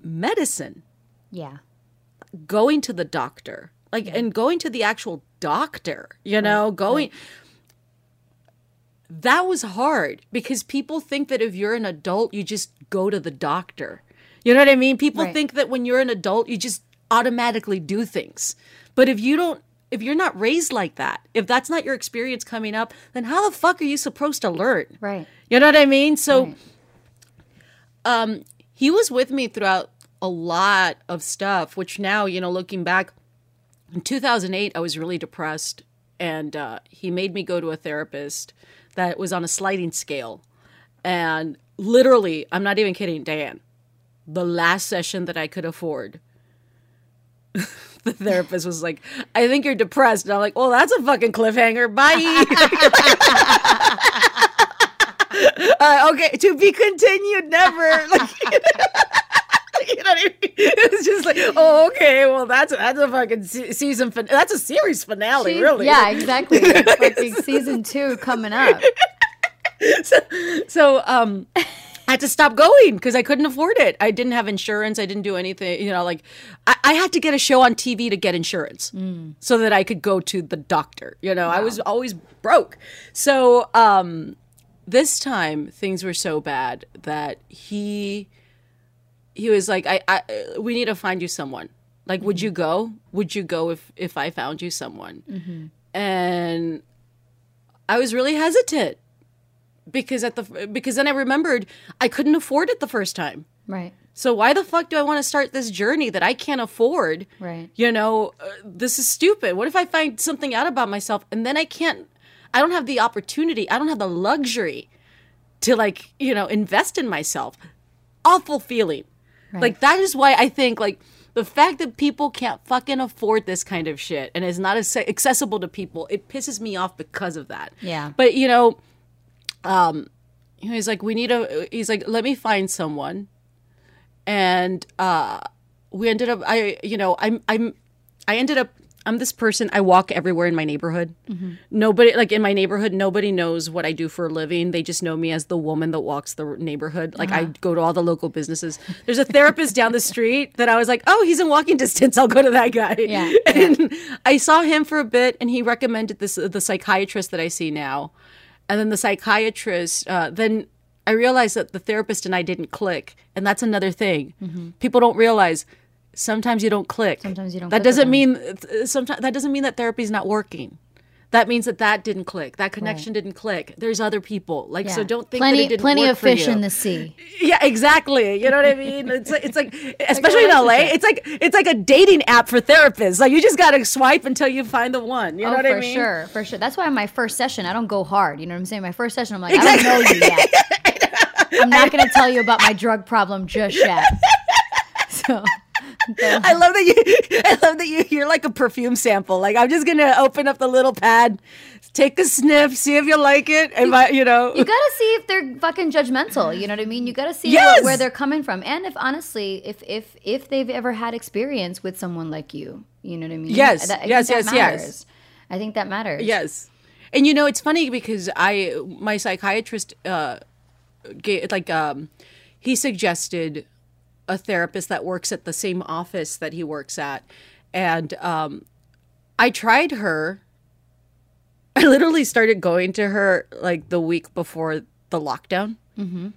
Speaker 3: medicine,
Speaker 2: Yeah.
Speaker 3: going to the doctor, like, and going to the actual doctor, you know, going. That was hard because people think that if you're an adult, you just go to the doctor. You know what I mean? People
Speaker 2: Right.
Speaker 3: think that when you're an adult, you just automatically do things. But if you don't, if you're not raised like that, if that's not your experience coming up, then how the fuck are you supposed to learn?
Speaker 2: Right.
Speaker 3: You know what I mean? So
Speaker 2: Right.
Speaker 3: um he was with me throughout a lot of stuff, which now, you know, looking back in 2008, I was really depressed and uh, he made me go to a therapist that was on a sliding scale. And literally, I'm not even kidding, Dan. the last session that I could afford. the therapist was like, I think you're depressed. And I'm like, well, that's a fucking cliffhanger. Bye. uh, okay, to be continued, never. Like, you know what I mean? It just like, oh, okay, well, that's that's a fucking season. Fin- that's a series finale, really.
Speaker 2: Yeah, exactly. Fucking season two coming up.
Speaker 3: so, so um had to stop going because I couldn't afford it. I didn't have insurance. I didn't do anything. You know, like I, I had to get a show on TV to get insurance mm. so that I could go to the doctor. You know, I was always broke. So um, this time things were so bad that he he was like, I, I we need to find you someone. Like, would mm-hmm. you go? Would you go if if I found you someone? Mm-hmm. And I was really hesitant because at the because then I remembered I couldn't afford it the first time.
Speaker 2: Right.
Speaker 3: So why the fuck do I want to start this journey that I can't afford?
Speaker 2: Right.
Speaker 3: You know, uh, this is stupid. What if I find something out about myself and then I can't I don't have the opportunity, I don't have the luxury to like, you know, invest in myself. Awful feeling. Like that is why I think like the fact that people can't fucking afford this kind of shit and is not accessible to people, it pisses me off because of that.
Speaker 2: Yeah.
Speaker 3: But you know, um, he's like, we need a. He's like, let me find someone, and uh, we ended up. I, you know, I'm, I'm, I ended up. I'm this person. I walk everywhere in my neighborhood. Nobody, like in my neighborhood, nobody knows what I do for a living. They just know me as the woman that walks the neighborhood. Like I go to all the local businesses. There's a therapist down the street that I was like, oh, he's in walking distance. I'll go to that guy.
Speaker 2: Yeah,
Speaker 3: And I saw him for a bit, and he recommended this the psychiatrist that I see now. And then the psychiatrist, uh, then I realized that the therapist and I didn't click. And that's another thing. People don't realize sometimes you don't click.
Speaker 2: Mm-hmm. Sometimes you don't
Speaker 3: That
Speaker 2: click
Speaker 3: doesn't mean sometimes that doesn't mean that therapy's not working. That means that that didn't click. That connection didn't click. There's other people. Like so don't think
Speaker 2: plenty,
Speaker 3: that it didn't
Speaker 2: plenty of fish in the sea.
Speaker 3: Yeah, exactly. You know what I mean? It's like, it's like especially in LA, it's like it's like a dating app for therapists. Like you just got to swipe until you find the one. You know
Speaker 2: oh,
Speaker 3: what I mean?
Speaker 2: For sure, for sure. That's why my first session, I don't go hard. You know what I'm saying? My first session, I'm like, I don't know you yet. I'm not going to tell you about my drug problem just yet. So,
Speaker 3: I love that you. I love that you. You're like a perfume sample. Like I'm just gonna open up the little pad, take a sniff, see if you like it, and my, you know.
Speaker 2: you gotta see if they're fucking judgmental. You know what I mean? You gotta see
Speaker 3: Yes!
Speaker 2: what, where they're coming from, and if honestly, if if if they've ever had experience with someone like you, you know what I mean?
Speaker 3: Yes,
Speaker 2: That- I
Speaker 3: yes,
Speaker 2: think
Speaker 3: yes,
Speaker 2: that
Speaker 3: yes.
Speaker 2: I think that matters.
Speaker 3: Yes, and you know it's funny because I my psychiatrist uh, gave, like um, he suggested a therapist that works at the same office that he works at, and um, I tried her. I literally started going to her like the week before the lockdown. Mm-hmm.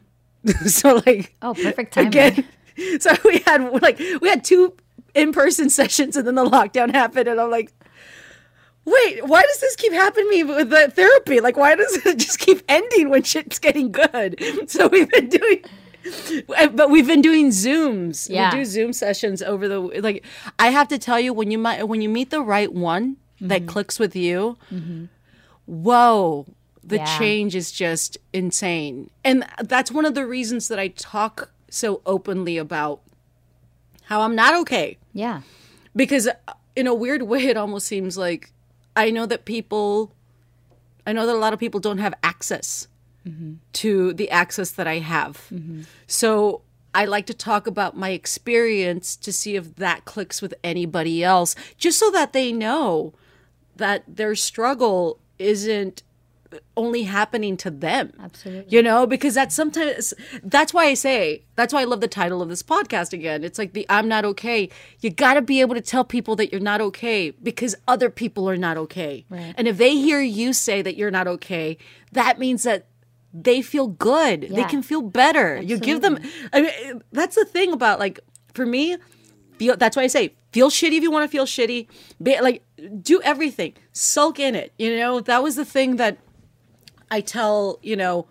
Speaker 3: so like
Speaker 2: Oh, perfect timing.
Speaker 3: again. So we had like we had two in person sessions, and then the lockdown happened, and I'm like, wait, why does this keep happening to me with the therapy? Like, why does it just keep ending when shit's getting good? So we've been doing. But we've been doing Zooms.
Speaker 2: Yeah.
Speaker 3: We do Zoom sessions over the like. I have to tell you, when you might when you meet the right one
Speaker 2: Mm-hmm.
Speaker 3: that clicks with you, whoa, the
Speaker 2: Yeah.
Speaker 3: change is just insane. And that's one of the reasons that I talk so openly about how I'm not okay.
Speaker 2: Yeah.
Speaker 3: Because uh, in a weird way, it almost seems like I know that people, I know that a lot of people don't have access to the access that I have. So I like to talk about my experience to see if that clicks with anybody else, just so that they know that their struggle isn't only happening to them.
Speaker 2: Absolutely.
Speaker 3: You know, because that's sometimes that's why I say that's why I love the title of this podcast again. It's like the I'm not okay. You got to be able to tell people that you're not okay because other people are not okay.
Speaker 2: Right.
Speaker 3: And if they hear you say that you're not okay, that means that they feel good. They can feel better. You give them I mean that's the thing about like for me feel that's why I say feel shitty if you want to feel shitty. Be, like do everything. Sulk in it. You know, that was the thing that I tell, you know,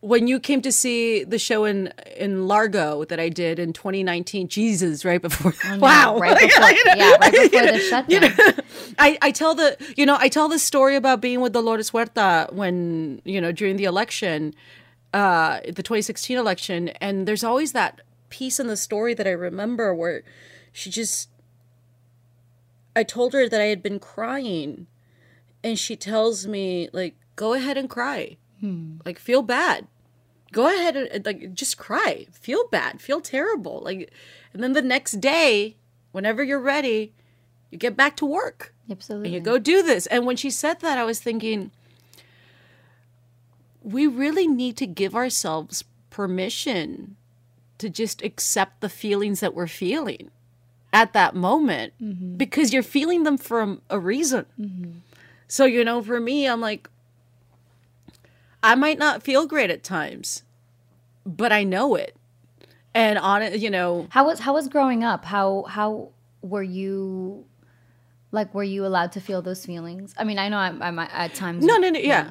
Speaker 3: when you came to see the show in in Largo that I did in 2019, Jesus, right before wow,
Speaker 2: Oh, Right before, yeah, right before the shutdown.
Speaker 3: I, I tell the you know I tell the story about being with Dolores Huerta when you know during the election, uh, the 2016 election, and there's always that piece in the story that I remember where she just I told her that I had been crying and she tells me like go ahead and cry. Like feel bad. Go ahead and like just cry. Feel bad. Feel terrible. Like and then the next day, whenever you're ready, you get back to work
Speaker 2: Absolutely.
Speaker 3: and you go do this. And when she said that, I was thinking, we really need to give ourselves permission to just accept the feelings that we're feeling at that moment mm-hmm. because you're feeling them for a, a reason. Mm-hmm. So, you know, for me, I'm like, I might not feel great at times, but I know it. And on it, you know,
Speaker 2: How was how was growing up? How how were you like were you allowed to feel those feelings? I mean, I know I'm, I'm at times
Speaker 3: No, no, no. Yeah.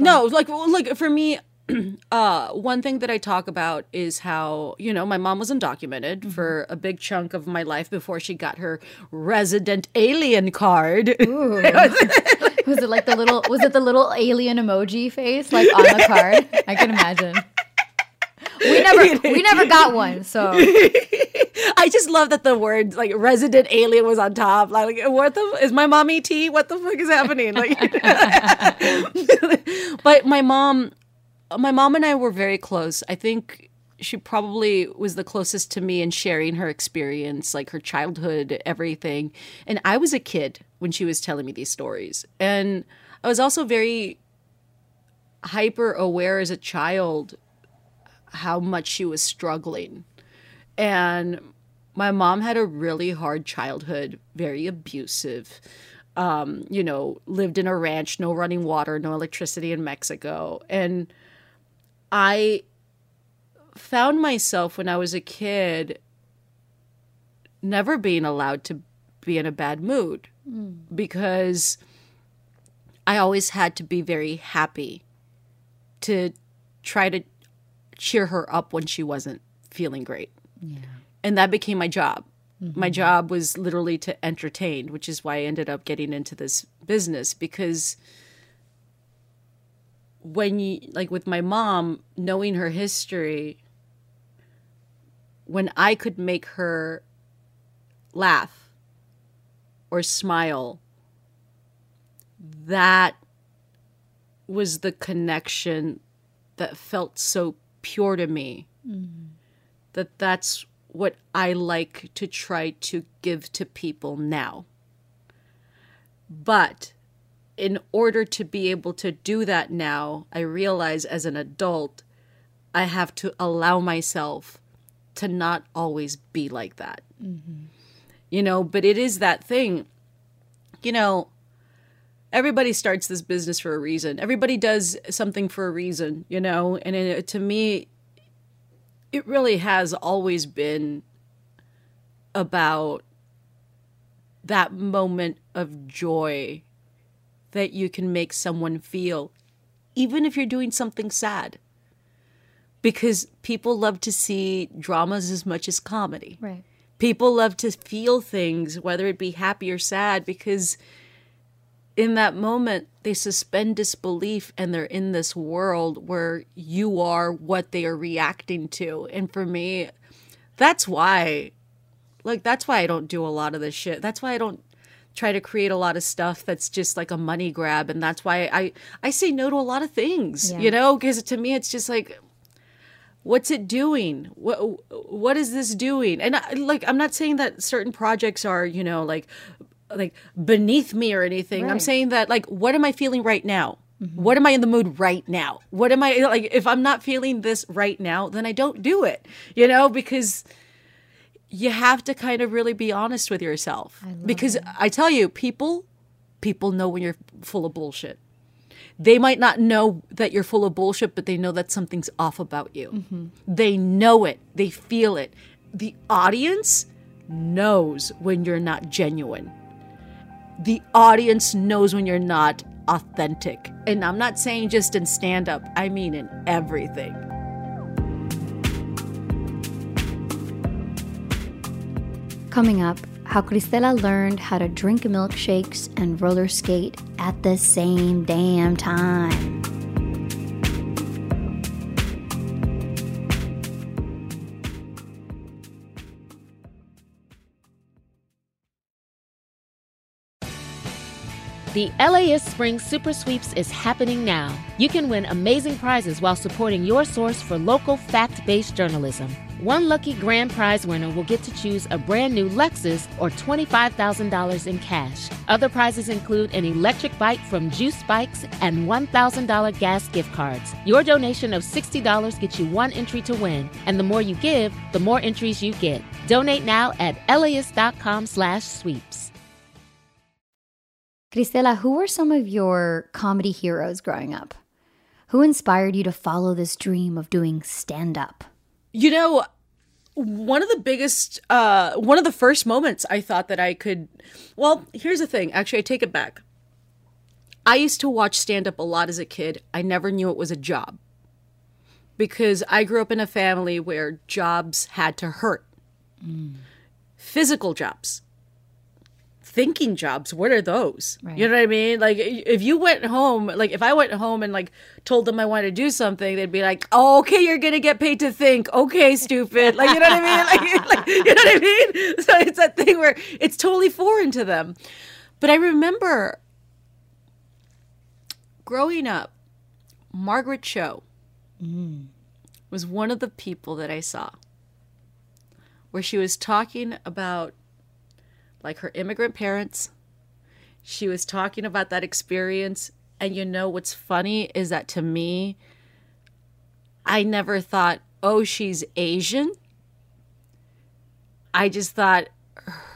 Speaker 3: No, like, well, like for me, uh, one thing that I talk about is how, you know, my mom was undocumented for a big chunk of my life before she got her resident alien card.
Speaker 2: Was it like the little was it the little alien emoji face like on the card? I can imagine. We never we never got one, so
Speaker 3: I just love that the word like resident alien was on top. Like, what the is my mommy ET? What the fuck is happening? Like, but my mom, my mom and I were very close. I think she probably was the closest to me in sharing her experience, like her childhood, everything. And I was a kid when she was telling me these stories, and I was also very hyper aware as a child how much she was struggling. And my mom had a really hard childhood, very abusive. Um, you know, lived in a ranch, no running water, no electricity in Mexico. And I found myself when I was a kid never being allowed to be in a bad mood hmm. because I always had to be very happy to try to cheer her up when she wasn't feeling great. And that became my job. My mm-hmm. job was literally to entertain, which is why I ended up getting into this business because when you like with my mom knowing her history when I could make her laugh or smile that was the connection that felt so pure to me mm-hmm. that that's what I like to try to give to people now. But in order to be able to do that now, I realize as an adult, I have to allow myself to not always be like that. You know, but it is that thing, you know, everybody starts this business for a reason. Everybody does something for a reason, you know, and it, to me, it really has always been about that moment of joy that you can make someone feel, even if you're doing something sad. Because people love to see dramas as much as comedy.
Speaker 2: right.
Speaker 3: People love to feel things, whether it be happy or sad, because in that moment they suspend disbelief and they're in this world where you are what they are reacting to. And for me, that's why, like, that's why I don't do a lot of this shit. That's why I don't try to create a lot of stuff that's just like a money grab. And that's why I, I say no to a lot of things,
Speaker 2: Yeah.
Speaker 3: you know, because to me, it's just like, what's it doing? What what is this doing? And I, like i'm not saying that certain projects are you know like like beneath me or anything. I'm saying that like what am i feeling right now? What am i in the mood right now? What am i like if i'm not feeling this right now then i don't do it you know because you have to kind of really be honest with yourself. Because i tell you people people know when you're full of bullshit they might not know that you're full of bullshit, but they know that something's off about you. They know it, they feel it. The audience knows when you're not genuine. The audience knows when you're not authentic. And I'm not saying just in stand up, I mean in everything.
Speaker 2: Coming up, how Cristela learned how to drink milkshakes and roller skate at the same damn time.
Speaker 1: The LAist Spring Super Sweeps is happening now. You can win amazing prizes while supporting your source for local fact based journalism. One lucky grand prize winner will get to choose a brand new Lexus or $25,000 in cash. Other prizes include an electric bike from Juice Bikes and $1,000 gas gift cards. Your donation of $60 gets you one entry to win, and the more you give, the more entries you get. Donate now at laist.com slash sweeps.
Speaker 2: Cristela, who were some of your comedy heroes growing up? Who inspired you to follow this dream of doing stand up?
Speaker 3: You know, one of the biggest, uh, one of the first moments I thought that I could. Well, here's the thing. Actually, I take it back. I used to watch stand up a lot as a kid. I never knew it was a job because I grew up in a family where jobs had to hurt. Physical jobs. Thinking jobs, what are those?
Speaker 2: Right.
Speaker 3: You know what I mean? Like if you went home, like if I went home and like told them I wanted to do something, they'd be like, "Oh, okay, you're gonna get paid to think." Okay, stupid. Like you know what I mean? Like, like you know what I mean? So it's that thing where it's totally foreign to them. But I remember growing up, Margaret Cho mm. was one of the people that I saw where she was talking about like her immigrant parents. She was talking about that experience. And you know what's funny is that to me, I never thought, oh, she's Asian. I just thought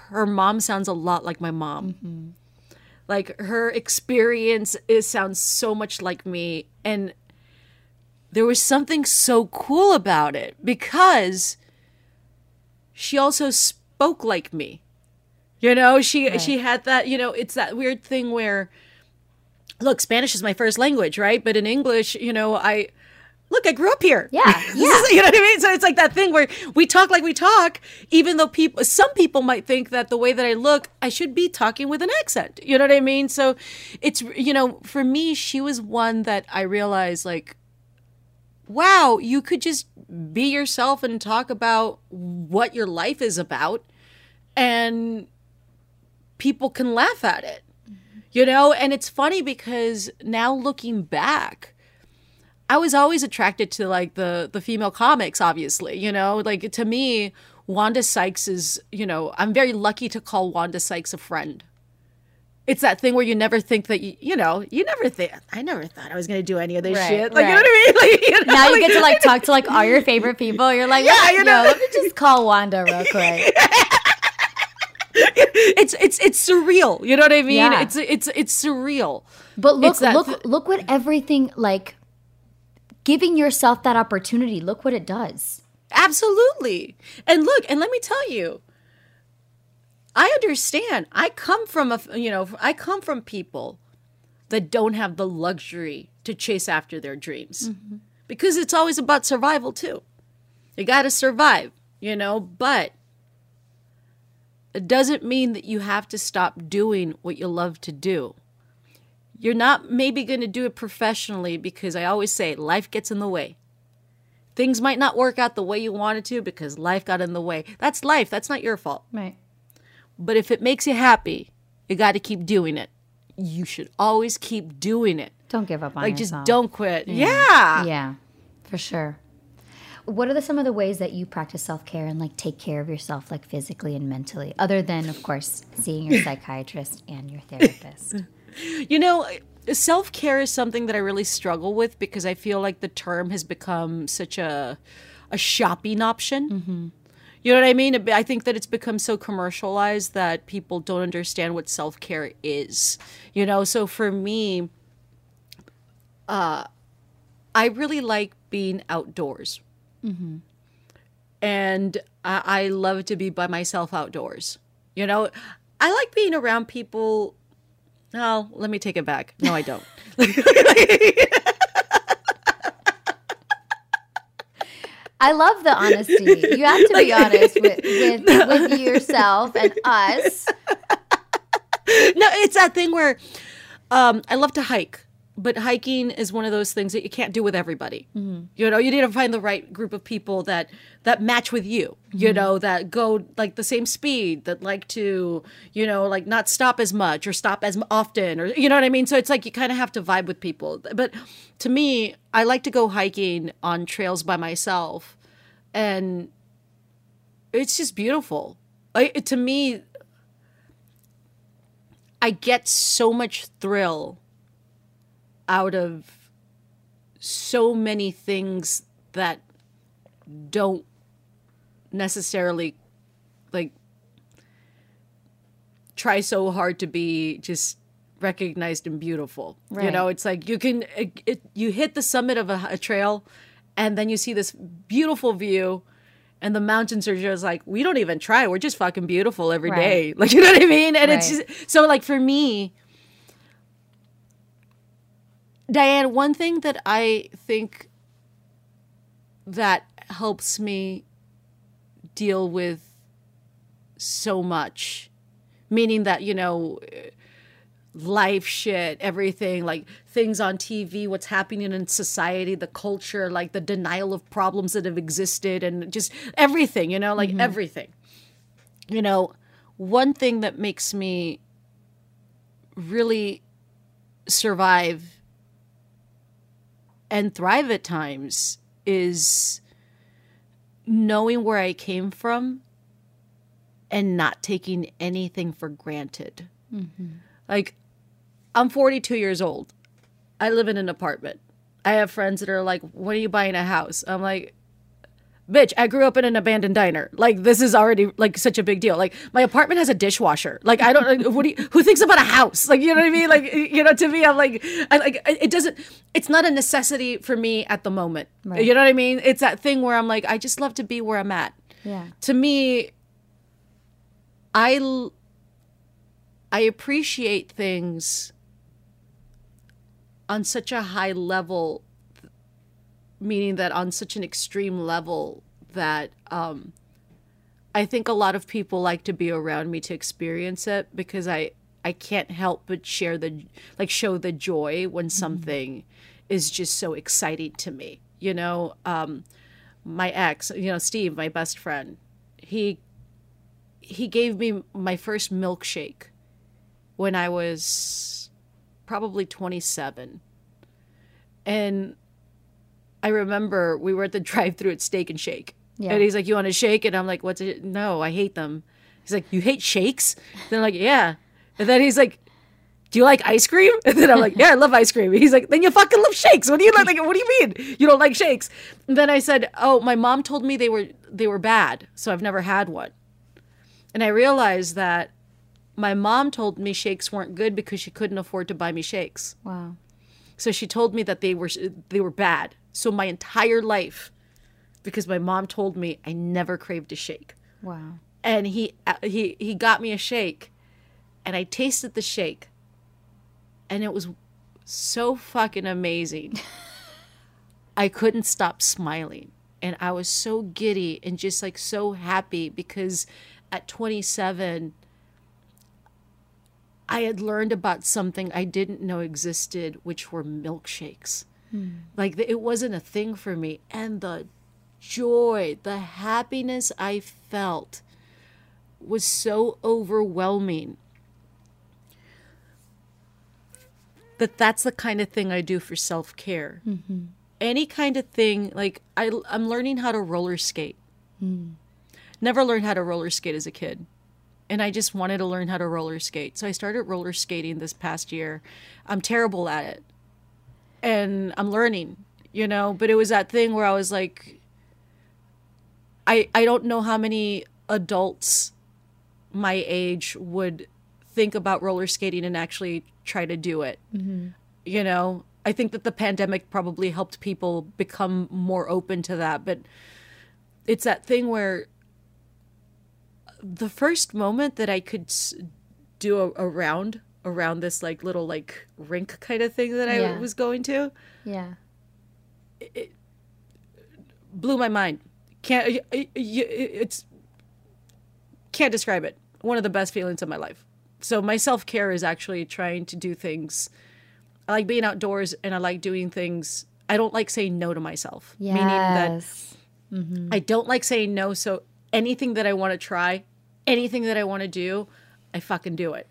Speaker 3: her mom sounds a lot like my mom. Mm-hmm. Like her experience is sounds so much like me. And there was something so cool about it because she also spoke like me. You know, she she had that, you know, it's that weird thing where look, Spanish is my first language, right? But in English, you know, I look, I grew up here.
Speaker 2: Yeah, yeah.
Speaker 3: you know what I mean? So it's like that thing where we talk like we talk, even though people, some people might think that the way that I look, I should be talking with an accent. You know what I mean? So it's, you know, for me, she was one that I realized like, wow, you could just be yourself and talk about what your life is about and people can laugh at it. You know, and it's funny because now looking back, I was always attracted to like the the female comics obviously, you know, like to me Wanda Sykes is, you know, I'm very lucky to call Wanda Sykes a friend. It's that thing where you never think that you, you know, you never think I never thought I was going to do any of this
Speaker 2: Right,
Speaker 3: shit. Like you know what I mean? Like, you know,
Speaker 2: Now you
Speaker 3: like-
Speaker 2: get to like talk to like all your favorite people. You're like,
Speaker 3: yeah, you know.
Speaker 2: let me just call Wanda real quick.
Speaker 3: It's it's it's surreal. You know what I mean?
Speaker 2: Yeah.
Speaker 3: It's it's it's surreal.
Speaker 2: But look, look,
Speaker 3: th-
Speaker 2: look what everything like giving yourself that opportunity. Look what it does.
Speaker 3: Absolutely. And look, and let me tell you, I understand. I come from a, you know, I come from people that don't have the luxury to chase after their dreams mm-hmm. because it's always about survival too. You got to survive, you know, but it doesn't mean that you have to stop doing what you love to do. You're not maybe going to do it professionally because I always say life gets in the way. Things might not work out the way you wanted to because life got in the way. That's life. That's not your fault.
Speaker 2: Right.
Speaker 3: But if it makes you happy, you got to keep doing it. You should always keep doing it.
Speaker 2: Don't give up on it.
Speaker 3: Like,
Speaker 2: yourself.
Speaker 3: just don't quit. Yeah.
Speaker 2: Yeah, for sure. What are the, some of the ways that you practice self care and like take care of yourself, like physically and mentally, other than, of course, seeing your psychiatrist and your therapist?
Speaker 3: You know, self care is something that I really struggle with because I feel like the term has become such a a shopping option. You know what I mean? I think that it's become so commercialized that people don't understand what self care is. You know, so for me, uh, I really like being outdoors. And I, I love to be by myself outdoors. You know, I like being around people. Oh, let me take it back. No, I don't.
Speaker 2: I love the honesty. You have to be honest with, with, with yourself and us.
Speaker 3: no, it's that thing where um, I love to hike. But hiking is one of those things that you can't do with everybody. Mm-hmm. You know, you need to find the right group of people that that match with you. You mm-hmm. know, that go like the same speed, that like to, you know, like not stop as much or stop as often, or you know what I mean. So it's like you kind of have to vibe with people. But to me, I like to go hiking on trails by myself, and it's just beautiful. Like to me, I get so much thrill out of so many things that don't necessarily like try so hard to be just recognized and beautiful. You know, it's like you can it, it, you hit the summit of a, a trail and then you see this beautiful view and the mountains are just like we don't even try. We're just fucking beautiful every
Speaker 2: Right.
Speaker 3: day. Like you know what I mean? And it's just so like for me Diane, one thing that I think that helps me deal with so much, meaning that, you know, life shit, everything, like things on TV, what's happening in society, the culture, like the denial of problems that have existed, and just everything, you know, like mm-hmm. everything. You know, one thing that makes me really survive and thrive at times is knowing where I came from and not taking anything for granted. Mm-hmm. Like, I'm 42 years old. I live in an apartment. I have friends that are like, When are you buying a house? I'm like, Bitch, I grew up in an abandoned diner. Like, this is already like such a big deal. Like, my apartment has a dishwasher. Like, I don't, like, what do you, who thinks about a house? Like, you know what I mean? Like, you know, to me, I'm like, I like, it doesn't, it's not a necessity for me at the moment.
Speaker 2: Right.
Speaker 3: You know what I mean? It's that thing where I'm like, I just love to be where I'm at
Speaker 2: Yeah.
Speaker 3: to me I I appreciate things on such a high level meaning that on such an extreme level that um i think a lot of people like to be around me to experience it because i i can't help but share the like show the joy when something is just so exciting to me you know um my ex you know steve my best friend he he gave me my first milkshake when I was probably 27. And I remember we were at the drive through at Steak and Shake.
Speaker 2: Yeah.
Speaker 3: And he's like, You want a shake? And I'm like, What's it? No, I hate them. He's like, You hate shakes? Then I'm like, Yeah. And then he's like, do you like ice cream? And then I'm like, yeah, I love ice cream. He's like, then you fucking love shakes. What do you like? like what do you mean you don't like shakes? And then I said, oh, my mom told me they were they were bad, so I've never had one. And I realized that my mom told me shakes weren't good because she couldn't afford to buy me shakes.
Speaker 2: Wow.
Speaker 3: So she told me that they were they were bad. So my entire life, because my mom told me I never craved a shake,
Speaker 2: Wow.
Speaker 3: and he uh, he he got me a shake, and I tasted the shake, and it was so fucking amazing. I couldn't stop smiling, and I was so giddy and just like so happy because at 27 I had learned about something I didn't know existed, which were milkshakes. Hmm. Like it wasn't a thing for me, and the joy, the happiness I felt was so overwhelming that that's the kind of thing I do for self care. Mm-hmm. Any kind of thing, like I, I'm learning how to roller skate. Hmm. Never learned how to roller skate as a kid. And I just wanted to learn how to roller skate. So I started roller skating this past year. I'm terrible at it. And I'm learning, you know, but it was that thing where I was like, I, I don't know how many adults my age would think about roller skating and actually try to do it. Mm-hmm. You know, I think that the pandemic probably helped people become more open to that, but it's that thing where the first moment that I could do a, a round around this like little like rink kind of thing that I
Speaker 2: Yeah.
Speaker 3: was going to
Speaker 2: Yeah.
Speaker 3: It blew my mind. Can't it's can't describe it. One of the best feelings of my life. So my self care is actually trying to do things I like being outdoors and I like doing things. I don't like saying no to myself. Meaning that
Speaker 2: Yes. Mm-hmm.
Speaker 3: I don't like saying no. So anything that I want to try, anything that I want to do, I fucking do it.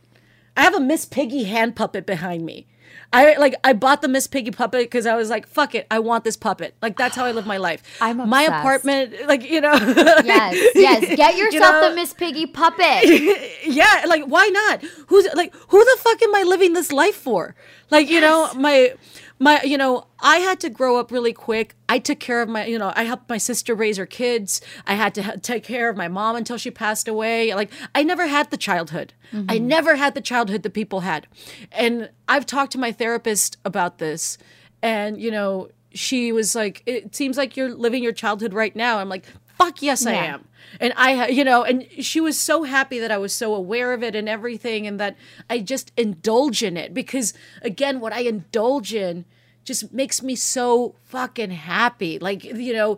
Speaker 3: I have a Miss Piggy hand puppet behind me. I like I bought the Miss Piggy puppet because I was like, fuck it, I want this puppet. Like that's how I live my life.
Speaker 2: I'm
Speaker 3: my apartment, like you know.
Speaker 2: Yes, yes. Get yourself
Speaker 3: know-
Speaker 2: the Miss Piggy puppet.
Speaker 3: yeah, like why not? Who's like who the fuck am I living this life for? Like you know my my you know I had to grow up really quick. I took care of my you know I helped my sister raise her kids. I had to ha- take care of my mom until she passed away. Like I never had the childhood. I mm-hmm. never had the childhood that people had, and I've talked to my therapist about this, and you know she was like, it seems like you're living your childhood right now. I'm like, fuck yes I am and I, you know, and she was so happy that I was so aware of it and everything, and that I just indulge in it because, again, what I indulge in just makes me so fucking happy. Like, you know,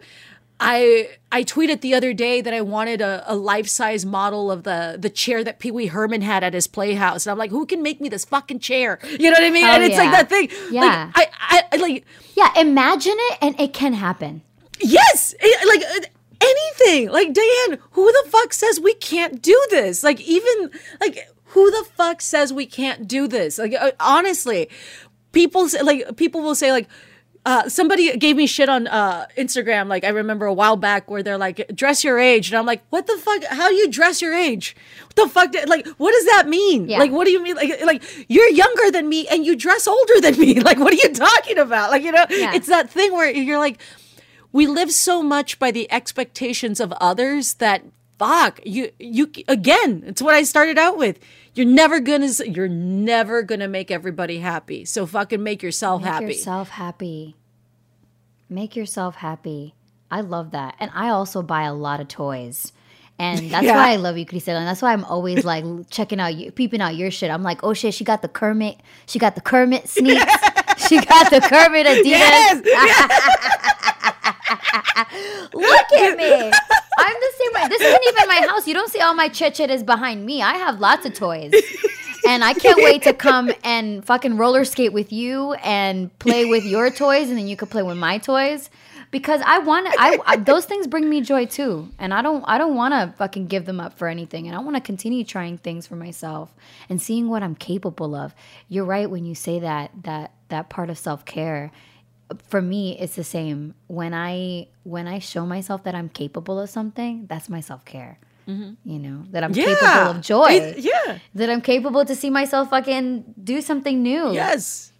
Speaker 3: I I tweeted the other day that I wanted a, a life size model of the the chair that Pee Wee Herman had at his playhouse, and I'm like, who can make me this fucking chair? You know what I mean? And it's like that thing.
Speaker 2: Yeah.
Speaker 3: Like, I, I like
Speaker 2: Yeah, imagine it and it can happen.
Speaker 3: Yes, it- like uh, anything. Like Diane, who the fuck says we can't do this? Like even like who the fuck says we can't do this? Like uh, honestly, people say, like people will say like. Uh, somebody gave me shit on uh, Instagram. Like I remember a while back where they're like, "Dress your age," and I'm like, "What the fuck? How do you dress your age? What the fuck? did- Like, what does that mean?
Speaker 2: Yeah.
Speaker 3: Like, what do you mean? Like, like you're younger than me and you dress older than me. Like, what are you talking about? Like, you know,
Speaker 2: Yeah.
Speaker 3: it's that thing where you're like, we live so much by the expectations of others that fuck you you again it's what i started out with you're never gonna you're never gonna make everybody happy so fucking make yourself happy.
Speaker 2: Make
Speaker 3: happy
Speaker 2: yourself happy. Make yourself happy. I love that. And I also buy a lot of toys. And that's
Speaker 3: Yeah.
Speaker 2: why I love you, Cristela. And that's why I'm always like checking out you, peeping out your shit. I'm like, oh shit, she got the Kermit, she got the Kermit sneaks, she got the Kermit Adidas. Look at me. I'm the same way. This isn't even my house. You don't see all my chit chit is behind me. I have lots of toys. And I can't wait to come and fucking roller skate with you and play with your toys, and then you could play with my toys. Because I want I, I those things bring me joy too, and I don't, I don't want to fucking give them up for anything, and I want to continue trying things for myself and seeing what I'm capable of. You're right when you say that that that part of self care for me it's the same. When i when i show myself that i'm capable of something that's my self-care mm-hmm. you know that i'm capable of joy.
Speaker 3: It- yeah.
Speaker 2: that i'm capable to see myself fucking do something new.
Speaker 3: Yes.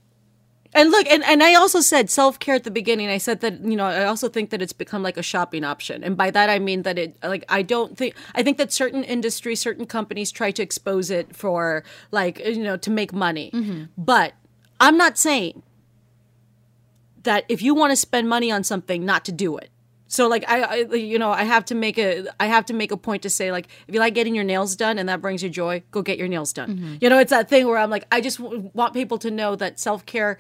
Speaker 3: And look and, and i also said self-care at the beginning. I said that you know i also think that it's become like a shopping option. And by that i mean that it like i don't think i think that certain industries certain companies try to expose it for like you know to make money. Mm-hmm. But i'm not saying that if you want to spend money on something not to do it. So like I, I you know i have to make a i have to make a point to say like if you like getting your nails done and that brings you joy go get your nails done. Mm-hmm. You know it's that thing where i'm like i just w- want people to know that self-care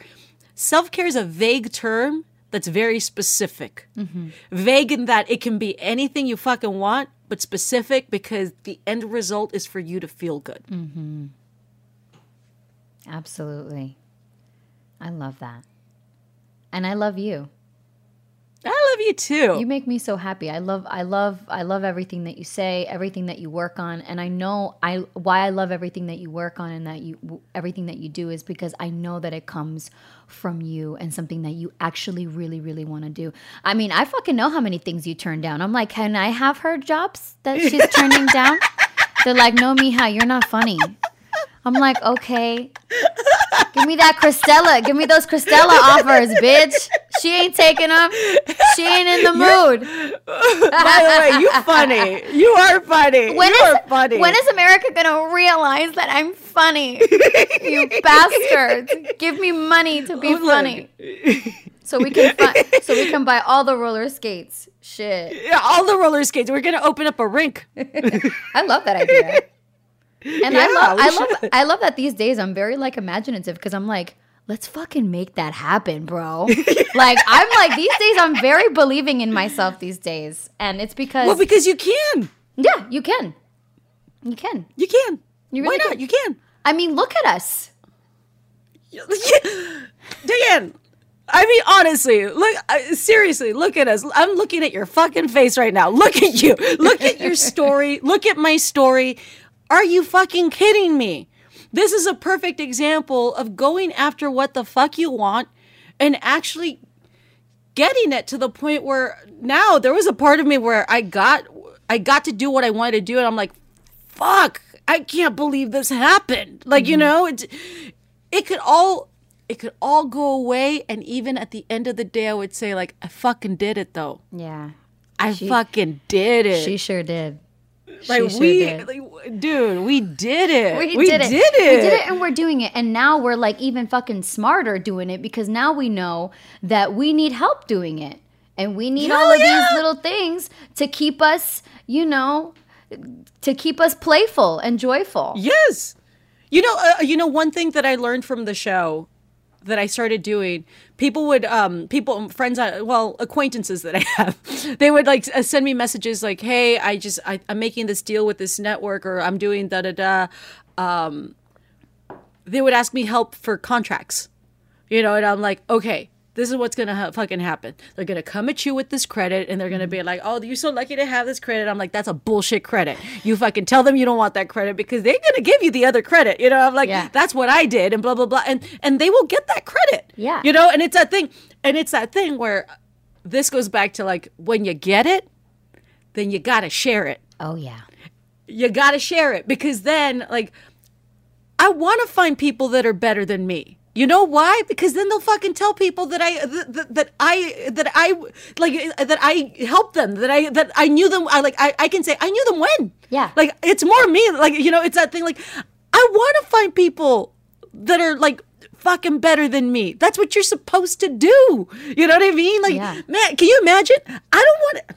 Speaker 3: self-care is a vague term that's very specific. Mm-hmm. Vague in that it can be anything you fucking want but specific because the end result is for you to feel good. Mm-hmm.
Speaker 2: Absolutely. I love that and i love you.
Speaker 3: I love you too.
Speaker 2: You make me so happy. I love i love i love everything that you say everything that you work on. And i know i why i love everything that you work on and that you everything that you do is because i know that it comes from you and something that you actually really really want to do. I mean i fucking know how many things you turn down. I'm like can i have her jobs that she's turning down? They're like no mija you're not funny i'm like okay Give me that Cristela. Give me those Cristela offers, bitch. She ain't taking them. She ain't in the mood.
Speaker 3: by the way you funny you are funny
Speaker 2: When
Speaker 3: you
Speaker 2: is,
Speaker 3: are funny
Speaker 2: when is America gonna realize that I'm funny? you bastards! Give me money to be funny, so we can fi- so we can buy all the roller skates. Shit,
Speaker 3: Yeah, all the roller skates. We're gonna open up a rink.
Speaker 2: I love that idea. And I love, I love,
Speaker 3: should.
Speaker 2: I love that these days I'm very like imaginative because I'm like, let's fucking make that happen, bro. like I'm like these days I'm very believing in myself these days, and it's because
Speaker 3: Well, because you can.
Speaker 2: yeah, you can, you can.
Speaker 3: You can.
Speaker 2: You really Why
Speaker 3: not?
Speaker 2: can.
Speaker 3: You can.
Speaker 2: I mean, look at us.
Speaker 3: Dan, I mean, honestly, look, I- seriously, look at us. I'm looking at your fucking face right now. Look at you. Look at your story. Look at my story. Are you fucking kidding me? This is a perfect example of going after what the fuck you want and actually getting it to the point where now there was a part of me where I got I got to do what I wanted to do and I'm like fuck I can't believe this happened like you mm-hmm. know it it could all it could all go away and even at the end of the day I would say like I fucking did it though
Speaker 2: Yeah.
Speaker 3: I fucking did it
Speaker 2: She sure did.
Speaker 3: Like
Speaker 2: sure
Speaker 3: we
Speaker 2: did.
Speaker 3: like, dude we did it
Speaker 2: We, did, it.
Speaker 3: did it
Speaker 2: We did it and we're doing it. And now we're like even fucking smarter doing it because now we know that we need help doing it. And we need all of
Speaker 3: yeah.
Speaker 2: these little things to keep us, you know, to keep us playful and joyful.
Speaker 3: Yes. You know, uh, you know one thing that I learned from the show that I started doing. People would, um, people, friends, uh, well, acquaintances that I have, they would like uh, send me messages like, "Hey, I just, I, I'm making this deal with this network, or I'm doing da da da." Um, they would ask me help for contracts, you know, and I'm like, okay. This is what's gonna ha- fucking happen. They're gonna come at you with this credit, and they're gonna be like, "Oh, you're so lucky to have this credit." I'm like, "That's a bullshit credit. You fucking tell them you don't want that credit because they're gonna give you the other credit." You know, I'm like,
Speaker 2: Yeah.
Speaker 3: "That's what I did," and blah blah blah, and and they will get that credit.
Speaker 2: Yeah.
Speaker 3: you know, and it's that thing, and it's that thing where this goes back to like when you get it, then you gotta share it
Speaker 2: Oh, yeah.
Speaker 3: you got to share it because then like I want to find people that are better than me. You know why? Because then they'll fucking tell people that I that, that, I that I like that I helped them that I that I knew them. I like I, I can say I knew them when.
Speaker 2: Yeah.
Speaker 3: Like it's more me. Like you know, it's that thing. Like I want to find people that are like fucking better than me. That's what you're supposed to do. You know what I mean? Like
Speaker 2: Yeah.
Speaker 3: man, can you imagine? I don't want to.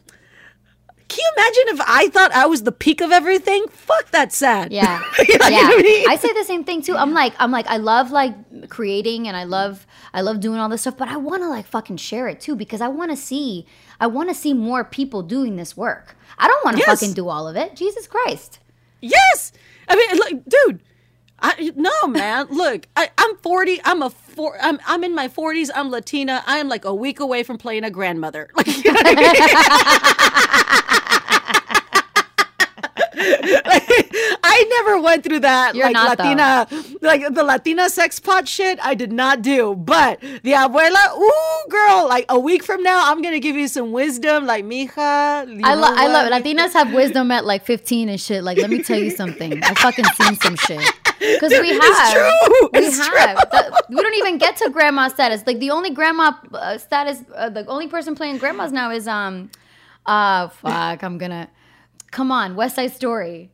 Speaker 3: Can you imagine if I thought I was the peak of everything? Fuck, that's sad.
Speaker 2: Yeah.
Speaker 3: You know
Speaker 2: yeah.
Speaker 3: I mean?
Speaker 2: I say the same thing too. I'm like, I'm like, I love like creating and I love, I love doing all this stuff, but I want to like fucking share it too because I want to see, I want to see more people doing this work. I don't want to
Speaker 3: Yes.
Speaker 2: fucking do all of it. Jesus Christ.
Speaker 3: Yes. I mean, look, dude. I no man. Look, I, I'm 40. I'm a four. I'm I'm in my 40s. I'm Latina. I am like a week away from playing a grandmother. Like, you know I mean? Like, I never went through that
Speaker 2: You're
Speaker 3: like
Speaker 2: not, though.
Speaker 3: Latina, like the Latina sex pot shit. I did not do, but the abuela, ooh, girl, like a week from now, I'm gonna give you some wisdom, like mija.
Speaker 2: I, lo- I love. Latinas have wisdom at like 15 and shit. Like, let me tell you something. I fucking seen some shit. Because we have.
Speaker 3: true.
Speaker 2: We
Speaker 3: It's
Speaker 2: have. The- we don't even get to grandma status. Like, the only grandma uh, status, uh, the only person playing grandmas now is, um, uh, fuck, I'm gonna. Come on, West Side Story.